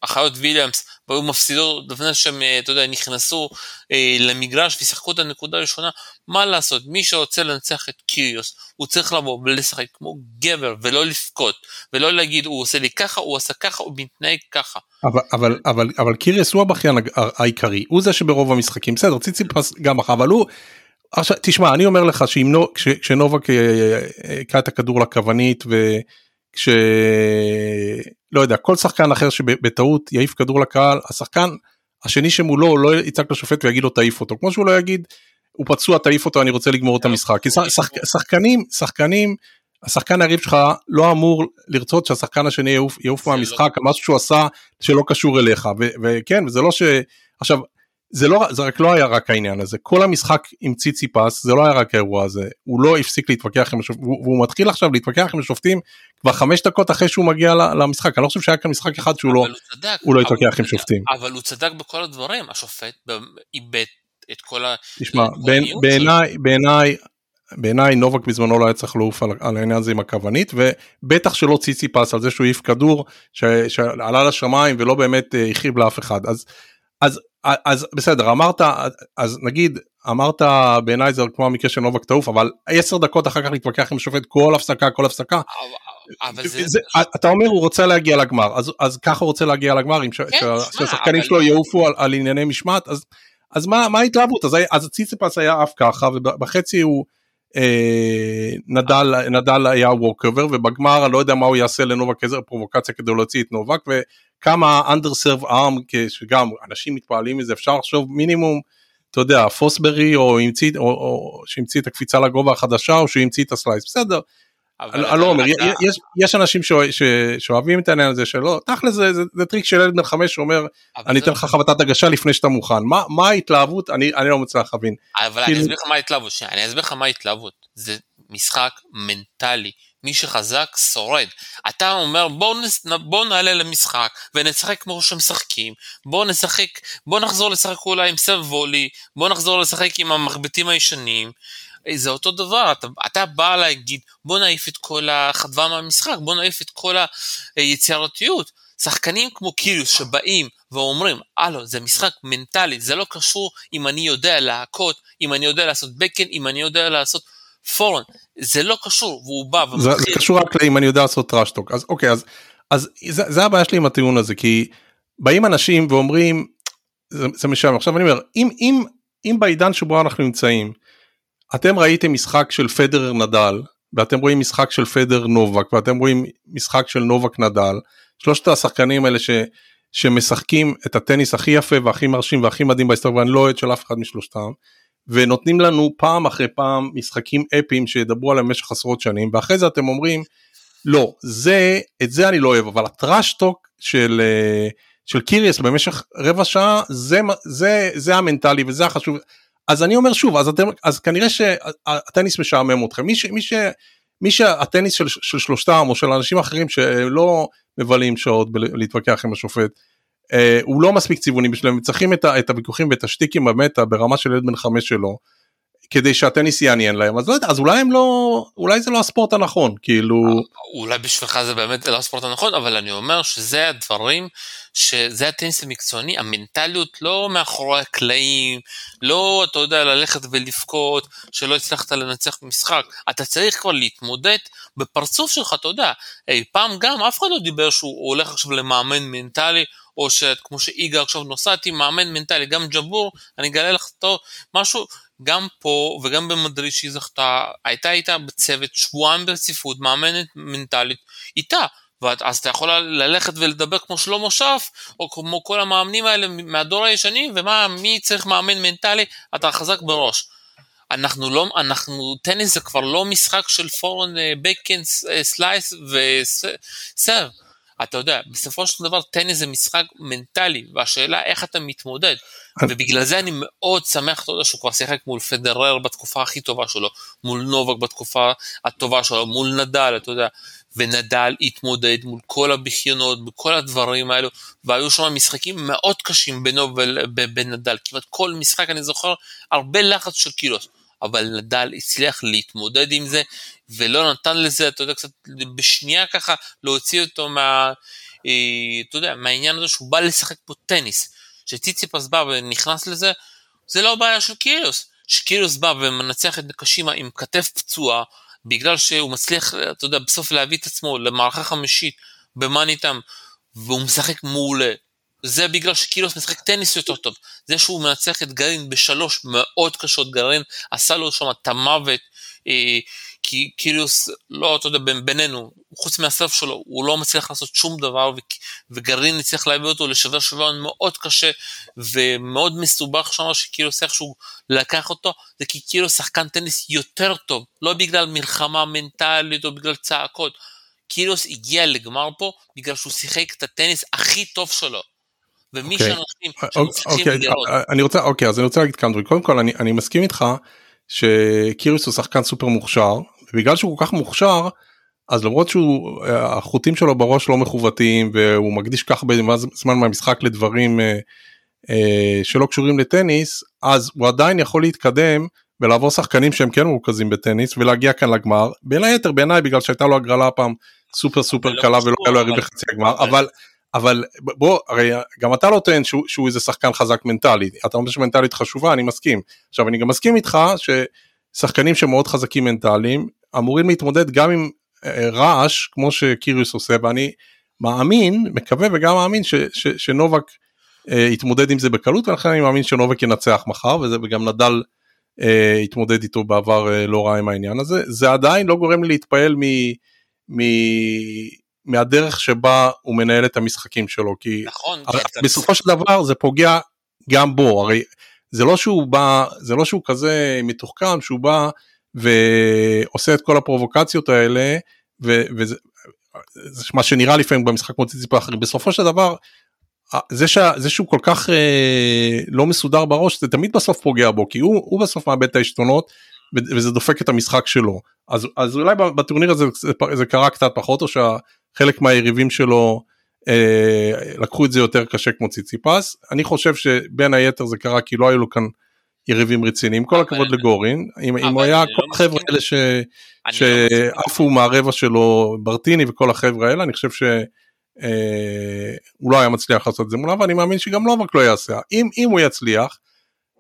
[SPEAKER 1] האחיות ויליאמס והיו מפסידות לפני שהם, אה, אתה יודע, נכנסו אה, למגרש ושיחקו את הנקודה הראשונה, מה לעשות, מי שרוצה לנצח את קיריוס, הוא צריך לבוא ולשחק כמו גבר ולא לבכות, ולא להגיד הוא עושה לי ככה, הוא עשה ככה, הוא מתנהג ככה.
[SPEAKER 2] אבל, אבל, אבל, אבל קיריוס הוא הבכיין העיקרי, הוא זה שברוב המשחקים, בסדר, ציציפס גם אחר, אבל הוא... עכשיו תשמע אני אומר לך שאם נו, כש, כשנובק הכה את הכדור לכוונית וכש... לא יודע כל שחקן אחר שבטעות יעיף כדור לקהל השחקן השני שמולו לא יצעק לשופט ויגיד לו תעיף אותו. כמו שהוא לא יגיד הוא פצוע תעיף אותו אני רוצה לגמור את המשחק. כי שחק, שחקנים שחקנים השחקן היריב שלך לא אמור לרצות שהשחקן השני יעוף, יעוף מהמשחק משהו שהוא עשה שלא קשור אליך וכן וזה לא ש... עכשיו זה לא זה רק לא היה רק העניין הזה. כל המשחק עם ציצי פס זה לא היה רק האירוע הזה. הוא לא הפסיק להתווכח עם השופטים והוא מתחיל עכשיו להתווכח עם השופטים כבר חמש דקות אחרי שהוא מגיע למשחק. אני לא חושב שהיה כאן משחק אחד שהוא לא צדק, הוא לא התווכח עם שופטים.
[SPEAKER 1] אבל הוא צדק בכל הדברים. השופט איבד את כל ה...
[SPEAKER 2] תשמע בעיניי בעיניי בעיניי נובק בזמנו לא היה צריך לעוף על, על העניין הזה עם הכוונית ובטח שלא ציצי פס על זה שהוא העיף כדור ש, שעלה לשמיים ולא באמת אה, הכאיב לאף אחד. אז אז אז בסדר אמרת אז נגיד אמרת בעיניי זה כמו המקרה של נובק תעוף אבל עשר דקות אחר כך להתווכח עם השופט כל הפסקה כל הפסקה. אבל זה... זה, אתה אומר הוא רוצה להגיע לגמר אז, אז ככה הוא רוצה להגיע לגמר אם כן, שהשחקנים שלו יעופו על, על ענייני משמעת אז, אז מה, מה ההתלהבות אז, אז ציציפס היה אף ככה ובחצי הוא אה, נדל, נדל היה walkover ובגמר אני לא יודע מה הוא יעשה לנובק איזה פרובוקציה כדי להוציא את נובק וכמה underarm serve שגם אנשים מתפעלים מזה אפשר לחשוב מינימום אתה יודע פוסברי או, המציא, או, או שהמציא את הקפיצה לגובה החדשה או שהמציא את הסלייס. בסדר אני לא אומר, יש אנשים שאוהבים את העניין הזה שלא, תכל'ס זה טריק של ילד בן חמש שאומר, אני אתן לך חבטת הגשה לפני שאתה מוכן, מה ההתלהבות, אני לא מצליח להבין.
[SPEAKER 1] אבל אני כאילו- אסביר לך מה ההתלהבות, אני אסביר לך מה ההתלהבות, זה משחק מנטלי מי שחזק שורד. אתה אומר בואו נס... בוא נעלה למשחק ונשחק כמו שמשחקים, בואו נשחק, בואו נחזור לשחק אולי עם סב וולי, בואו נחזור לשחק עם המחבטים הישנים. זה אותו דבר, אתה, אתה בא להגיד בוא נעיף את כל החדווה מהמשחק, בוא נעיף את כל היצירתיות. שחקנים כמו קיריוס שבאים ואומרים, הלו, זה משחק מנטלי, זה לא קשור אם אני יודע להכות, אם אני יודע לעשות backhand, אם אני יודע לעשות forehand, זה לא קשור, והוא בא
[SPEAKER 2] ומתחיל... זה, זה קשור רק לאם אני יודע לעשות trash talk, אז אוקיי, אז, אז זה, זה הבעיה שלי עם הטיעון הזה, כי באים אנשים ואומרים, זה, זה משלם, עכשיו אני אומר, אם, אם, אם בעידן שבו אנחנו נמצאים, אתם ראיתם משחק של פדרר נדאל, ואתם רואים משחק של פדר נובק, ואתם רואים משחק של נובק נדל, שלושת השחקנים האלה ש, שמשחקים את הטניס הכי יפה והכי מרשים והכי מדהים בהיסטוריה ואני לא אוהד של אף אחד משלושתם ונותנים לנו פעם אחרי פעם משחקים אפיים שידברו עליהם במשך עשרות שנים ואחרי זה אתם אומרים לא זה את זה אני לא אוהב אבל הטראשטוק של אה, של קיריאס במשך רבע שעה זה זה זה המנטלי וזה החשוב אז אני אומר שוב אז אתם אז כנראה שהטניס משעמם אתכם מי, ש, מי, ש, מי שהטניס של, של שלושתם או של אנשים אחרים שלא מבלים שעות להתווכח עם השופט. אה, הוא לא מספיק צבעוני בשבילם, צריכים את, את הוויכוחים ואת השטיקים במטה ברמה של ילד בן חמש שלו, כדי שהטניס יעניין להם, אז לא יודע, אז אולי הם לא, אולי זה לא הספורט הנכון, כאילו...
[SPEAKER 1] אולי בשבילך זה באמת לא הספורט הנכון, אבל אני אומר שזה הדברים, שזה הטניס המקצועני, המנטליות לא מאחורי הקלעים, לא, אתה יודע, ללכת ולבכות, שלא הצלחת לנצח משחק, אתה צריך כבר להתמודד בפרצוף שלך, אתה יודע, אי פעם גם אף אחד לא דיבר שהוא הולך עכשיו למאמן מנטלי, או שכמו שאיגר עכשיו נוסעתי, מאמן מנטלי, גם ג'בור, אני אגלה לך טוב, משהו, גם פה וגם במדריד שהיא זכתה, הייתה איתה בצוות שבועיים ברציפות, מאמנת מנטלית איתה. ואז אתה יכול ללכת ולדבר כמו שלמה שרף, או כמו כל המאמנים האלה מהדור הישן, ומה, מי צריך מאמן מנטלי, אתה חזק בראש. אנחנו לא, אנחנו, טניס זה כבר לא משחק של forehand, backhand, slice ו serve. אתה יודע, בסופו של דבר טניס זה משחק מנטלי, והשאלה איך אתה מתמודד. ובגלל זה אני מאוד שמח, אתה יודע, שהוא כבר שיחק מול פדרר בתקופה הכי טובה שלו, מול נובק בתקופה הטובה שלו, מול נדל, אתה יודע, ונדל התמודד מול כל הבכיונות, בכל הדברים האלו, והיו שם משחקים מאוד קשים בינו ובין נדל, כמעט כל משחק אני זוכר הרבה לחץ של קילוס. אבל נדל הצליח להתמודד עם זה, ולא נתן לזה, אתה יודע, קצת בשנייה ככה להוציא אותו מה... אה, אתה יודע, מהעניין הזה שהוא בא לשחק פה טניס. שציציפס בא ונכנס לזה, זה לא בעיה של קיריוס. שקיריוס בא ומנצח את נקשימה עם כתף פצועה, בגלל שהוא מצליח, אתה יודע, בסוף להביא את עצמו למערכה חמישית במאניטם, והוא משחק מעולה. זה בגלל שקיריוס משחק טניס יותר טוב. זה שהוא מנצח את גרין בשלוש מאוד קשות, גרין עשה לו שם את המוות. אה, כי קיריוס, לא, אתה יודע, בינינו, חוץ מהסרף שלו, הוא לא מצליח לעשות שום דבר, וגרעין הצליח להביא אותו לשבר שוויון מאוד קשה ומאוד מסובך שם, שקיריוס איכשהו לקח אותו, זה כי קיריוס שחקן טניס יותר טוב, לא בגלל מלחמה מנטלית או בגלל צעקות. קיריוס הגיע לגמר פה בגלל שהוא שיחק את הטניס הכי טוב שלו. ומי okay. שאנשים
[SPEAKER 2] שמצליחים okay, לראות. אני רוצה, אוקיי, אז אני רוצה להגיד כמה דברים. קודם כל, אני, אני מסכים איתך שקיריוס הוא שחקן סופר מוכשר, ובגלל שהוא כל כך מוכשר, אז למרות שהוא החוטים שלו בראש לא מכוותים והוא מקדיש כך זמן מהמשחק לדברים אה, אה, שלא קשורים לטניס אז הוא עדיין יכול להתקדם ולעבור שחקנים שהם כן מורכזים בטניס ולהגיע כאן לגמר בין היתר בעיניי בגלל שהייתה לו הגרלה פעם סופר סופר קלה ולא היה לו יריב בחצי הגמר אבל אבל בוא הרי גם אתה לא טוען שהוא, שהוא איזה שחקן חזק מנטלית אתה אומר שמנטלית חשובה אני מסכים. עכשיו אני גם מסכים איתך ששחקנים שמאוד חזקים מנטליים אמורים להתמודד גם עם אה, רעש כמו שקיריוס עושה ואני מאמין מקווה וגם מאמין ש, ש, שנובק uh, יתמודד עם זה בקלות ולכן אני מאמין שנובק ינצח מחר וזה וגם נדל uh, יתמודד איתו בעבר uh, לא רע עם העניין הזה. זה עדיין לא גורם לי להתפעל מ, מ, מהדרך שבה הוא מנהל את המשחקים שלו כי
[SPEAKER 1] נכון,
[SPEAKER 2] בסופו של דבר זה פוגע גם בו הרי זה לא שהוא בא זה לא שהוא כזה מתוחכם שהוא בא ועושה את כל הפרובוקציות האלה וזה מה שנראה לפעמים במשחק כמו ציציפה אחרים בסופו של דבר זה, ש, זה שהוא כל כך אה, לא מסודר בראש זה תמיד בסוף פוגע בו כי הוא, הוא בסוף מאבד את העשתונות וזה דופק את המשחק שלו. אז, אז אולי בטורניר הזה זה, זה קרה קצת פחות, או שחלק מהיריבים שלו אה, לקחו את זה יותר קשה כמו ציציפס. אני חושב שבין היתר זה קרה כי לא היו לו כאן יריבים רציניים. כל הכבוד לגורין, אם, אם הוא היה כל לא החבר'ה האלה לא שעפו מהרבע שלו, ברטיני וכל החבר'ה האלה, אני חושב ש... אה, הוא לא היה מצליח לעשות את זה מולה ואני מאמין שגם נובק לא יעשה אם, אם הוא יצליח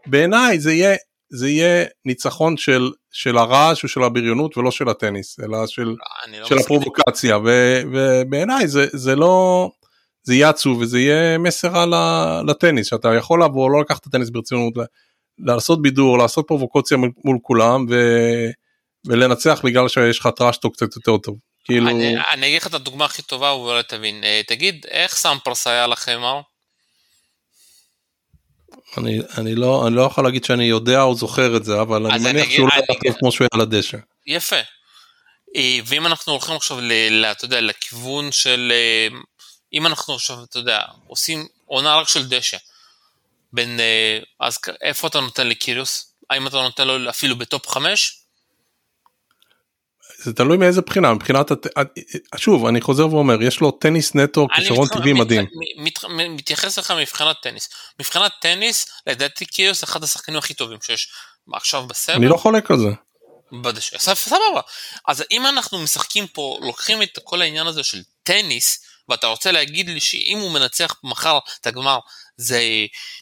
[SPEAKER 2] בעיניי זה יהיה זה יהיה ניצחון של של הרעש ושל הבריונות ולא של הטניס אלא של, לא של הפרובוקציה ו, ובעיניי זה, זה לא זה יהיה עצוב וזה יהיה מסר על לטניס שאתה יכול לבוא לא לקחת את הטניס ברצינות לעשות בידור לעשות פרובוקציה מול כולם ו, ולנצח בגלל שיש לך טראשטו קצת יותר טוב. כאילו...
[SPEAKER 1] אני, אני אגיד לך את הדוגמה הכי טובה ואולי תבין. אה, תגיד, איך סמפרס היה לכם, מר?
[SPEAKER 2] אני, אני, לא, אני לא יכול להגיד שאני יודע או זוכר את זה, אבל אני מניח שהוא לא היה טוב כמו שהוא היה על הדשא.
[SPEAKER 1] יפה. אה, ואם אנחנו הולכים עכשיו, ל, אתה יודע, לכיוון של... אה, אם אנחנו עכשיו, אתה יודע, עושים עונה רק של דשא, בין... אז איפה אתה נותן לקיריוס? האם אתה נותן לו אפילו ב top 5?
[SPEAKER 2] זה תלוי מאיזה בחינה מבחינת שוב אני חוזר ואומר יש לו טניס נטו כישרון טבעי מדהים.
[SPEAKER 1] מתייחס לך מבחינת טניס מבחינת טניס לדעתי קיריוס אחד השחקנים הכי טובים שיש עכשיו בסדר.
[SPEAKER 2] אני לא חולק על זה.
[SPEAKER 1] בדשא, סבבה. אז אם אנחנו משחקים פה לוקחים את כל העניין הזה של טניס ואתה רוצה להגיד לי שאם הוא מנצח מחר את הגמר זה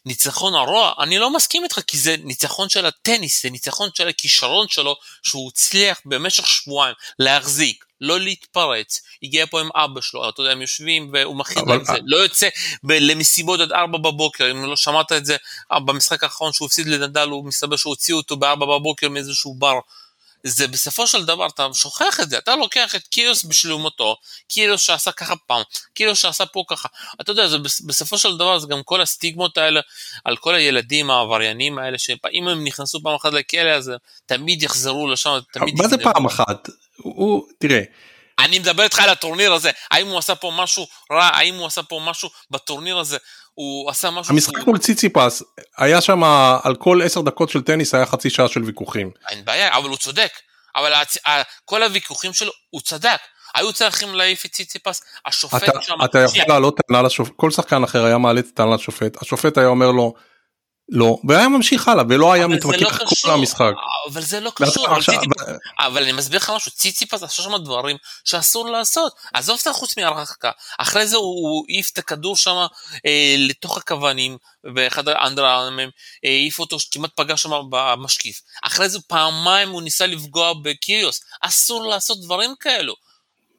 [SPEAKER 1] ניצחון הרוע, אני לא מסכים איתך כי זה ניצחון של הטניס, זה ניצחון של הכישרון שלו שהוא הצליח במשך שבועיים להחזיק, לא להתפרץ, הגיע פה עם אבא שלו, אתה יודע, הם יושבים והוא מכין אבל... את זה, לא יוצא ב- למסיבות עד ארבע בבוקר, אם לא שמעת את זה, במשחק האחרון שהוא הפסיד לנדל, הוא מסתבר שהוציאו אותו בארבע בבוקר מאיזשהו בר. זה בסופו של דבר אתה שוכח את זה, אתה לוקח את קיריוס בשלמותו, קיריוס שעשה ככה פעם, קיריוס שעשה פה ככה, אתה יודע, זה בסופו של דבר זה גם כל הסטיגמות האלה על כל הילדים העבריינים האלה, שאם הם נכנסו פעם אחת לכלא אז תמיד יחזרו לשם, תמיד...
[SPEAKER 2] מה זה פעם אחת? הוא, תראה.
[SPEAKER 1] אני מדבר איתך על הטורניר הזה, האם הוא עשה פה משהו רע, האם הוא עשה פה משהו בטורניר הזה, הוא עשה משהו...
[SPEAKER 2] המשחק מול ציציפס, היה שם על כל עשר דקות של טניס היה חצי שעה של ויכוחים.
[SPEAKER 1] אין בעיה, אבל הוא צודק. אבל הצ... כל הוויכוחים שלו, הוא צדק. היו צריכים להעיף את ציציפס, השופט
[SPEAKER 2] אתה, שם... אתה יכול לעלות טענה לשופט, כל שחקן אחר היה מעלה את הטענה לשופט, השופט היה אומר לו, לא, והיה ממשיך הלאה, ולא היה מתווכח לא כל המשחק.
[SPEAKER 1] אבל זה לא קשור, אבל, ציציפ... אבל אני מסביר לך משהו, ציציפס עשה שם דברים שאסור לעשות, עזוב את חוץ מהרחקה, אחרי זה הוא העיף את הכדור שם אה, לתוך הכוונים, באחד האנדרלמים, אה, העיף אותו, כמעט פגע שם במשקיף, אחרי זה פעמיים הוא ניסה לפגוע בקיריוס, אסור לעשות דברים כאלו.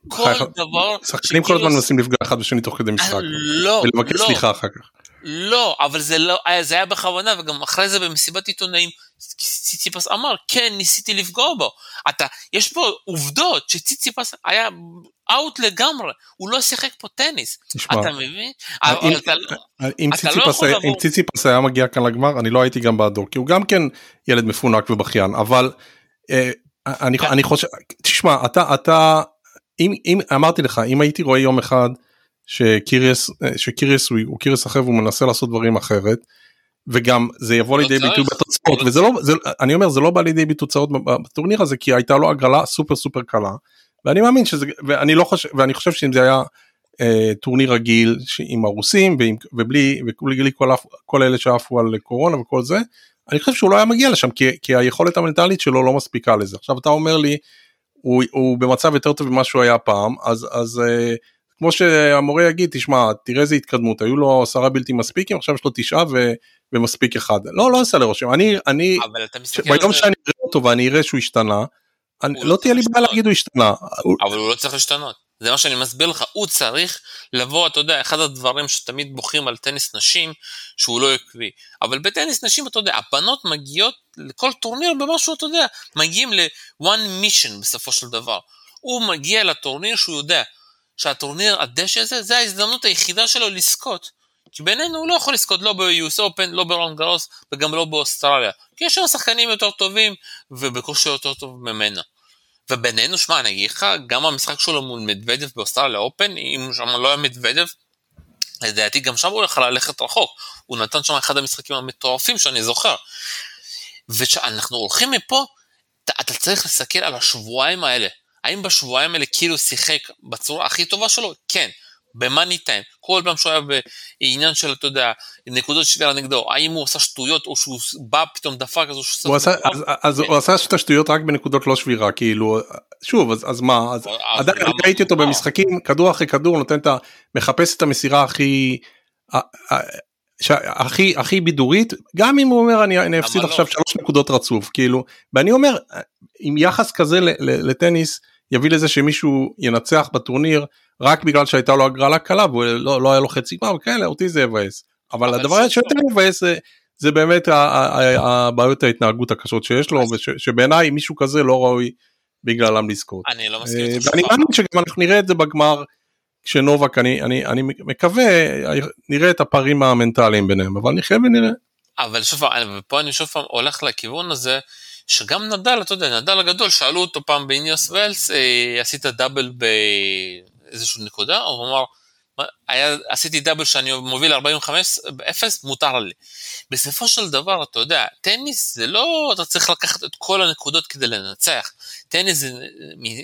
[SPEAKER 1] כל דבר...
[SPEAKER 2] שחקנים כל הזמן מנסים לפגוע אחד בשני תוך כדי משחק.
[SPEAKER 1] לא,
[SPEAKER 2] ולבקש
[SPEAKER 1] לא.
[SPEAKER 2] סליחה אחר כך.
[SPEAKER 1] לא, אבל זה לא, זה היה בכוונה, וגם אחרי זה במסיבת עיתונאים, ציציפס אמר, כן, ניסיתי לפגוע בו. אתה, יש פה עובדות שציציפס היה אאוט לגמרי, הוא לא שיחק פה טניס. תשמע, אתה מבין?
[SPEAKER 2] אם, אתה, אם, אתה ציציפס, לא היה, אם ציציפס היה מגיע כאן לגמר, אני לא הייתי גם בעדו, כי הוא גם כן ילד מפונק ובכיין, אבל אה, אני, אני חושב, תשמע, אתה, אתה, אם, אם, אמרתי לך, אם הייתי רואה יום אחד, שקיריאס שקיריאס הוא, הוא קיריאס אחר והוא מנסה לעשות דברים אחרת וגם זה יבוא לא לידי ביטוי בתוצאות וזה לא זה אני אומר זה לא בא לידי ביטוי תוצאות בטורניר הזה כי הייתה לו הגרלה סופר סופר קלה ואני מאמין שזה ואני לא חושב ואני חושב שאם זה היה אה, טורניר רגיל עם הרוסים ועם, ובלי ובלי כל, כל אלה שעפו על קורונה וכל זה אני חושב שהוא לא היה מגיע לשם כי, כי היכולת המנטלית שלו לא מספיקה לזה עכשיו אתה אומר לי הוא, הוא במצב יותר טוב ממה שהוא היה פעם אז אז. אה, כמו שהמורה יגיד תשמע תראה איזה התקדמות היו לו עשרה בלתי מספיקים עכשיו יש לו תשעה ו... ומספיק אחד. לא לא עושה לרושם אני אני ביום שאני אראה אותו ואני אראה שהוא השתנה אני, לא תהיה לי בעיה להגיד הוא השתנה.
[SPEAKER 1] אבל הוא לא צריך להשתנות זה מה שאני מסביר לך הוא צריך לבוא אתה יודע אחד הדברים שתמיד בוכים על טניס נשים שהוא לא עקבי. אבל בטניס נשים אתה יודע הבנות מגיעות לכל טורניר במשהו אתה יודע מגיעים ל-one mission בסופו של דבר. הוא מגיע לטורניר שהוא יודע שהטורניר הדשא הזה, זה ההזדמנות היחידה שלו לזכות. כי בינינו הוא לא יכול לזכות לא ב-US Open, לא ברון גרוס וגם לא באוסטרליה. כי יש שם שחקנים יותר טובים ובקושי יותר טוב ממנו. ובינינו, שמע, אני אגיד לך, גם המשחק שלו מול מדוודב באוסטרליה אופן, אם שם לא היה מדוודב, לדעתי גם שם הוא יכול ללכת רחוק. הוא נתן שם אחד המשחקים המטורפים שאני זוכר. וכשאנחנו הולכים מפה, אתה, צריך להסתכל על השבועיים האלה. האם בשבועיים האלה כאילו שיחק בצורה הכי טובה שלו? כן. במאני טיים, כל פעם שהוא היה בעניין של, אתה יודע, נקודות שבירה נגדו, האם הוא עשה שטויות או שהוא בא פתאום דפק אז
[SPEAKER 2] הוא עשה... אז, אז הוא עשה את השטויות רק בנקודות לא שבירה, כאילו, שוב, אז, אז מה, אז עדיין ראיתי אותו במשחקים, כדור אחרי כדור, נותן את ה... מחפש את המסירה הכי... הכי הכי בידורית גם אם הוא אומר אני, אני אפסיד עכשיו לא? שלוש נקודות רצוף כאילו ואני אומר עם יחס כזה לטניס יביא לזה שמישהו ינצח בטורניר רק בגלל שהייתה לו הגרלה קלה ולא לא היה לו חצי גמר וכאלה אותי זה יבאס אבל הדבר שיותר מבאס זה, זה באמת הבעיות ההתנהגות הקשות שיש לו ושבעיניי מישהו כזה לא ראוי בגללם לזכות.
[SPEAKER 1] אני לא מסכים איתך.
[SPEAKER 2] ואני מאמין שגם אנחנו נראה את זה בגמר כשנובק אני אני אני מקווה נראה את הפערים המנטליים ביניהם אבל נחיה ונראה.
[SPEAKER 1] אבל שוב ופה אני שוב פעם הולך לכיוון הזה שגם נדל אתה יודע נדל הגדול שאלו אותו פעם באיניוס אה, עשית דאבל באיזושהי נקודה הוא אמר היה, עשיתי דאבל שאני מוביל 45 אפס מותר לי. בסופו של דבר אתה יודע טניס זה לא אתה צריך לקחת את כל הנקודות כדי לנצח טניס זה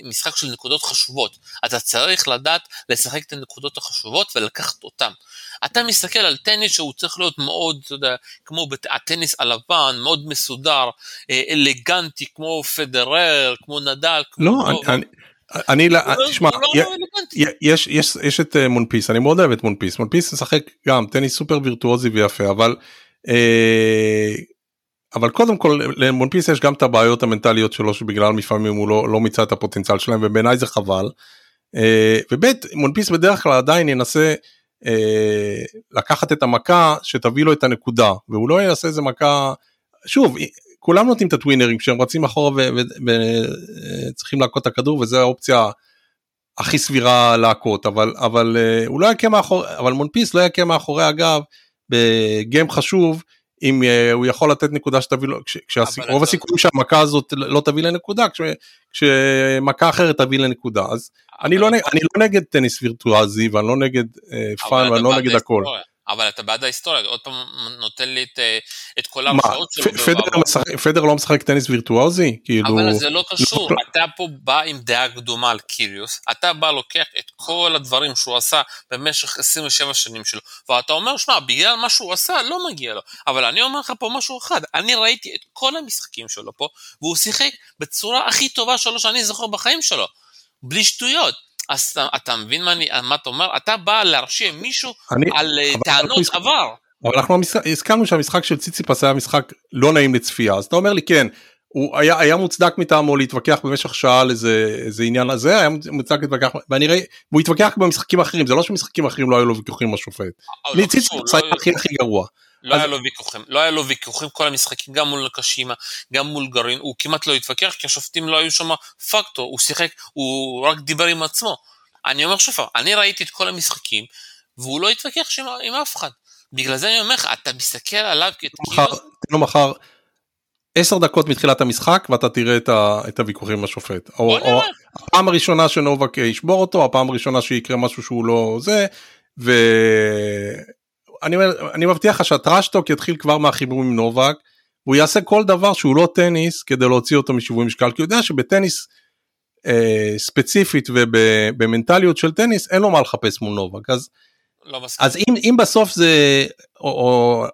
[SPEAKER 1] משחק של נקודות חשובות אתה צריך לדעת לשחק את הנקודות החשובות ולקחת אותן. אתה מסתכל על טניס שהוא צריך להיות מאוד אתה יודע כמו הטניס הלבן מאוד מסודר אה, אלגנטי כמו פדרר כמו נדל.
[SPEAKER 2] לא כמו... אני, אני לא, תשמע, יש יש יש את אה, מונפיס, אני מאוד אוהב את מונפיס, מונפיס משחק גם טניס סופר וירטואוזי ויפה, אבל אה, אבל קודם כל למונפיס יש גם את הבעיות המנטליות שלו שבגלל לפעמים הוא לא לא מיצה את הפוטנציאל שלהם ובעיניי זה חבל. ובית מונפיס בדרך כלל עדיין ינסה לקחת את המכה שתביא לו את הנקודה והוא לא יעשה איזה מכה שוב כולם נותנים את הטווינרים כשהם רצים אחורה וצריכים להכות את הכדור וזו האופציה הכי סבירה להכות אבל אבל אה, הוא לא יכה מאחורי אבל מונפיס לא יכה מאחורי הגב בגיים חשוב אם uh, הוא יכול לתת נקודה שתביא לו, כשרוב הסיכויים שהמכה הזאת לא תביא לנקודה, כש, כשמכה אחרת תביא לנקודה, אז אני לא, אני לא נגד טניס וירטואוזי ואני לא נגד אה, fun ואני לא נגד הכל.
[SPEAKER 1] אבל אתה בעד ההיסטוריה, עוד פעם נותן לי את, אה, את כל ההרשאות שלו.
[SPEAKER 2] פדרר, משחק, פדרר לא משחק טניס וירטואוזי? כאילו...
[SPEAKER 1] אבל זה לא קשור, לא... אתה פה בא עם דעה קדומה על קיריוס, אתה בא לוקח את כל הדברים שהוא עשה במשך 27 שנים שלו, ואתה אומר, שמע, בגלל מה שהוא עשה, לא מגיע לו. אבל אני אומר לך פה משהו אחד, אני ראיתי את כל המשחקים שלו פה, והוא שיחק בצורה הכי טובה שלו שאני זוכר בחיים שלו. בלי שטויות. אז אתה, אתה מבין מה, אני, מה אתה אומר? אתה בא להרשיע מישהו אני, על אה, טענות אנחנו, עבר.
[SPEAKER 2] אבל אנחנו הסכמנו שהמשחק של ציציפס היה משחק לא נעים לצפייה, אז אתה אומר לי כן, הוא היה, היה מוצדק מטעמו להתווכח במשך שעה על איזה, איזה עניין הזה, היה מוצדק להתווכח, ואני רואה, והוא התווכח במשחקים אחרים, זה לא שמשחקים אחרים לא היו לו ויכוחים עם השופט.
[SPEAKER 1] אה, לא
[SPEAKER 2] ציציפס היה הכי הכי גרוע.
[SPEAKER 1] לא אז... היה לו ויכוחים, לא היה לו ויכוחים כל המשחקים, גם מול קשימה, גם מול גרעין, הוא כמעט לא התווכח כי השופטים לא היו שם פקטור, הוא שיחק, הוא רק דיבר עם עצמו. אני אומר שוב אני ראיתי את כל המשחקים, והוא לא התווכח עם, עם אף אחד. בגלל זה אני אומר לך, אתה מסתכל עליו
[SPEAKER 2] כאילו... תן לו מחר עשר דקות מתחילת המשחק ואתה תראה את, ה, את הוויכוחים עם השופט. או, או הפעם הראשונה שנובק ישבור אותו, הפעם הראשונה שיקרה משהו שהוא לא זה, ואני אני מבטיח לך שה trash talk יתחיל כבר מהחיבור עם נובק, הוא יעשה כל דבר שהוא לא טניס כדי להוציא אותו משיווי משקל, כי הוא יודע שבטניס אה, ספציפית ובמנטליות של טניס אין לו מה לחפש מול נובק. אז, לא אז אם, אם בסוף זה או, או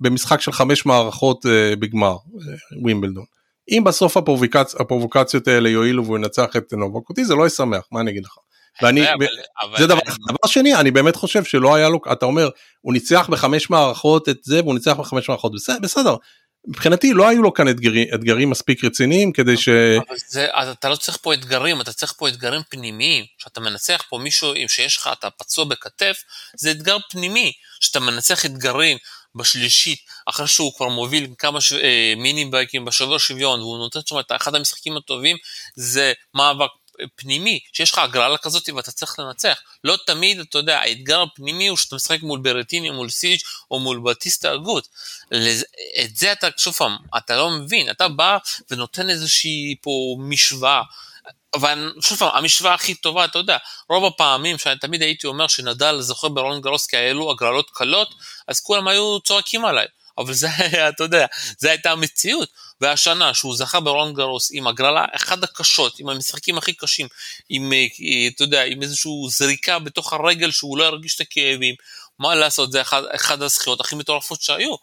[SPEAKER 2] במשחק של חמש מערכות אה, בגמר אה, ווימבלדון אם בסוף הפרובוקצ... הפרובוקציות האלה יועילו והוא ינצח את נובק אותי זה לא ישמח מה אני אגיד לך. ואני, אבל, ו... זה דבר, דבר שני אני באמת חושב שלא היה לו אתה אומר הוא ניצח בחמש מערכות את זה והוא ניצח בחמש מערכות בסדר, בסדר מבחינתי לא היו לו כאן אתגרים, אתגרים מספיק רציניים כדי ש...
[SPEAKER 1] אבל זה, אז אתה לא צריך פה אתגרים, אתה צריך פה אתגרים פנימיים. כשאתה מנצח פה מישהו שיש לך, אתה פצוע בכתף, זה אתגר פנימי. כשאתה מנצח אתגרים בשלישית, אחרי שהוא כבר מוביל כמה ש... אה, מיני בייקים בשובר שוויון, והוא נותן שם את אחד המשחקים הטובים, זה מאבק פנימי, שיש לך הגרלה כזאת ואתה צריך לנצח. לא תמיד, אתה יודע, האתגר הפנימי הוא שאתה משחק מול ברטיני, מול סיץ' או מול בטיסטה הגות. את זה אתה, שוב פעם, אתה לא מבין, אתה בא ונותן איזושהי פה משוואה. אבל שוב פעם, המשוואה הכי טובה, אתה יודע, רוב הפעמים שאני תמיד הייתי אומר שנדל זוכר ברון גרוס היו הגרלות קלות, אז כולם היו צועקים עליי. אבל זה היה, אתה יודע, זה הייתה המציאות. והשנה שהוא זכה ברון גרוס עם הגרלה אחד הקשות, עם המשחקים הכי קשים, עם, אה, אתה יודע, עם איזושהי זריקה בתוך הרגל שהוא לא ירגיש את הכאבים, מה לעשות, זה אחד הזכיות הכי מטורפות שהיו.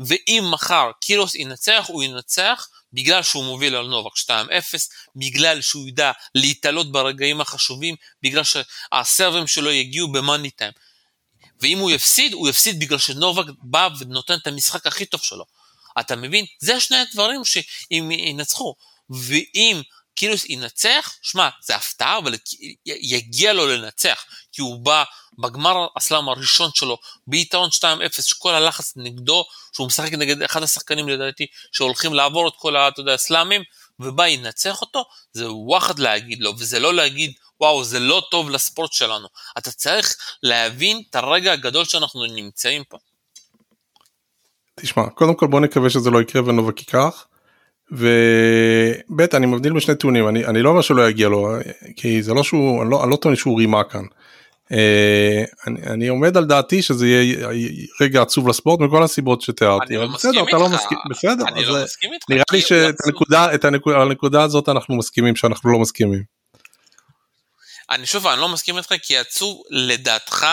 [SPEAKER 1] ואם מחר קירוס ינצח, הוא ינצח בגלל שהוא מוביל על נובק 2-0, בגלל שהוא ידע להתעלות ברגעים החשובים, בגלל שהסרבים שלו יגיעו במאני טיים. ואם הוא יפסיד, הוא יפסיד בגלל שנובק בא ונותן את המשחק הכי טוב שלו. אתה מבין? זה שני הדברים שאם ינצחו. ואם קילוס ינצח, שמע, זה הפתעה, אבל יגיע לו לנצח, כי הוא בא בגמר הסלאם הראשון שלו, ביתרון 2-0, שכל הלחץ נגדו, שהוא משחק נגד אחד השחקנים לדעתי, שהולכים לעבור את כל, אתה יודע, הסלאמים, ובא ינצח אותו, זה וואחד להגיד לו, וזה לא להגיד, וואו, זה לא טוב לספורט שלנו. אתה צריך להבין את הרגע הגדול שאנחנו נמצאים פה.
[SPEAKER 2] תשמע, קודם כל בוא נקווה שזה לא יקרה ונובק ייקח. וב' אני מבדיל בשני טיעונים אני, אני לא אומר שלא יגיע לו כי זה לא שהוא אני לא, אני לא טוען שהוא רימה כאן. אה, אני, אני עומד על דעתי שזה יהיה רגע עצוב לספורט מכל הסיבות שתיארתי.
[SPEAKER 1] אני לא מסכים איתך.
[SPEAKER 2] לא מסכים, בסדר.
[SPEAKER 1] אני לא מסכים איתך.
[SPEAKER 2] נראה לי שאת הנקודה, הנקודה, הנקודה הזאת אנחנו מסכימים שאנחנו לא מסכימים.
[SPEAKER 1] אני שוב אני לא מסכים איתך כי עצוב לדעתך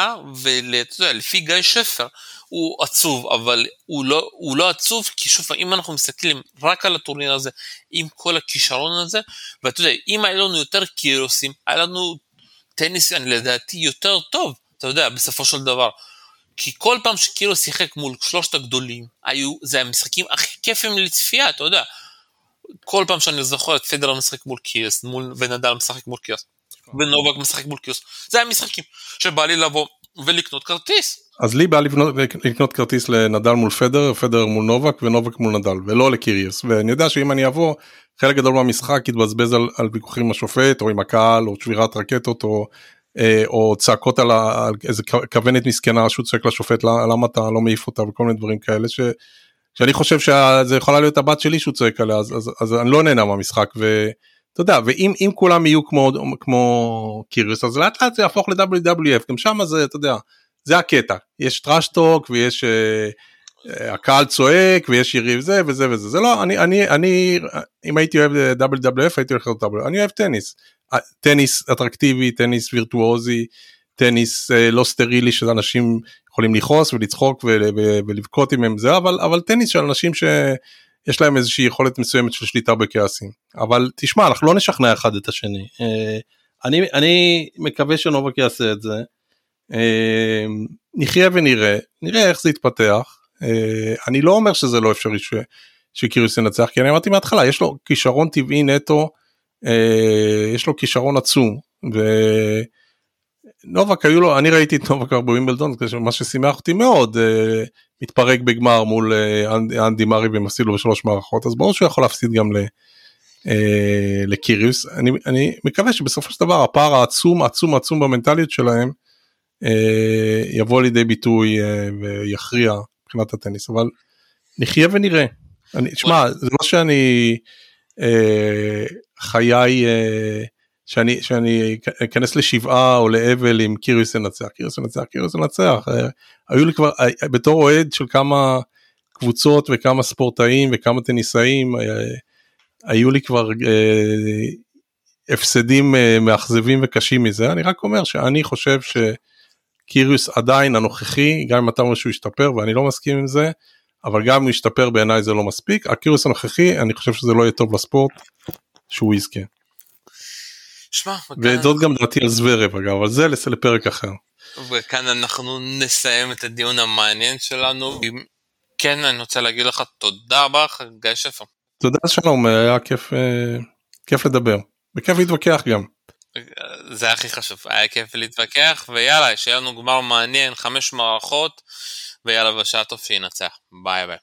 [SPEAKER 1] ולפי גיא שפר הוא עצוב, אבל הוא לא, הוא לא עצוב, כי שוב, אם אנחנו מסתכלים רק על הטורניר הזה, עם כל הכישרון הזה, ואתה יודע, אם היה לנו יותר קירוסים, היה לנו טניס, אני לדעתי, יותר טוב, אתה יודע, בסופו של דבר. כי כל פעם שקירוס שיחק מול שלושת הגדולים, היו, זה המשחקים הכי כיפים לצפייה, אתה יודע. כל פעם שאני זוכר את פדרר משחק מול קיוס, מול ונדל משחק מול קיוס, ונובק משחק מול קיוס, זה המשחקים שבא לי לבוא ולקנות כרטיס.
[SPEAKER 2] אז לי בא לבנות, לקנות כרטיס לנדל מול פדר, פדר מול נובק ונובק מול נדל ולא לקיריוס. ואני יודע שאם אני אבוא חלק גדול מהמשחק יתבזבז על, על ויכוחים עם השופט או עם הקהל או שבירת רקטות או, אה, או צעקות על, על איזה כוונת מסכנה שהוא צועק לשופט למה אתה לא מעיף אותה? וכל מיני דברים כאלה ש, שאני חושב שזה יכולה להיות הבת שלי שהוא צועק עליה אז, אז, אז אני לא נהנה מהמשחק ואתה יודע ואם כולם יהיו כמו כמו קיריוס אז לאט לאט זה יהפוך ל-WWF גם שם זה אתה יודע. זה הקטע. יש trash talk ויש אה, אה, הקהל צועק ויש יריב זה וזה וזה. זה לא אני אני אני אם הייתי אוהב WWF הייתי הולך לטאבל אני אוהב טניס. טניס אטרקטיבי טניס וירטואוזי טניס אה, לא סטרילי שאנשים יכולים לכעוס ולצחוק ולבכות אם הם זה אבל אבל טניס של אנשים שיש להם איזושהי יכולת מסוימת של שליטה בכעסים אבל תשמע אנחנו לא נשכנע אחד את השני אני אני מקווה שנובק יעשה את זה. אמ, נחיה ונראה, נראה איך זה יתפתח. אה, אני לא אומר שזה לא אפשרי ש... שקיריוס ינצח, כי אני אמרתי מההתחלה, יש לו כישרון טבעי נטו, אה, יש לו כישרון עצום. ונובק היו לו, אני ראיתי את נובק בווימבלדון, מה ששימח אותי מאוד, אה, מתפרק בגמר מול אנדי מארי והם הפסידו בשלוש מערכות, אז ברור שהוא יכול להפסיד גם ל... לקיריוס. אני, אני מקווה שבסופו של דבר הפער העצום עצום עצום במנטליות שלהם אה, יבוא לידי ביטוי אה, ויכריע מבחינת הטניס אבל נחיה ונראה. אני שמע זה לא שאני אה, חיי שאני שאני אכנס לשבעה או לאבל עם קיריוס ינצח. קיריוס ינצח קיריוס ינצח. היו לי כבר בתור אוהד של כמה קבוצות וכמה ספורטאים וכמה טניסאים היו לי כבר הפסדים מאכזבים וקשים מזה. אני רק אומר שאני חושב ש... קיריוס עדיין הנוכחי גם אם אתה אומר שהוא השתפר ואני לא מסכים עם זה אבל גם אם הוא השתפר בעיניי זה לא מספיק. הקיריוס הנוכחי אני חושב שזה לא יהיה טוב לספורט שהוא יזכה.
[SPEAKER 1] שמה,
[SPEAKER 2] וזאת גם דעתי על זוורב אגב אבל זה לפרק אחר.
[SPEAKER 1] וכאן אנחנו נסיים את הדיון המעניין שלנו. כן אני רוצה להגיד לך תודה רבה גיא שפר.
[SPEAKER 2] תודה שלום היה כיף אה, כיף לדבר וכיף להתווכח גם.
[SPEAKER 1] זה הכי חשוב, היה כיף להתווכח, ויאללה, שיהיה לנו גמר מעניין, חמש מערכות, ויאללה, בשעה טוב שינצח. ביי ביי.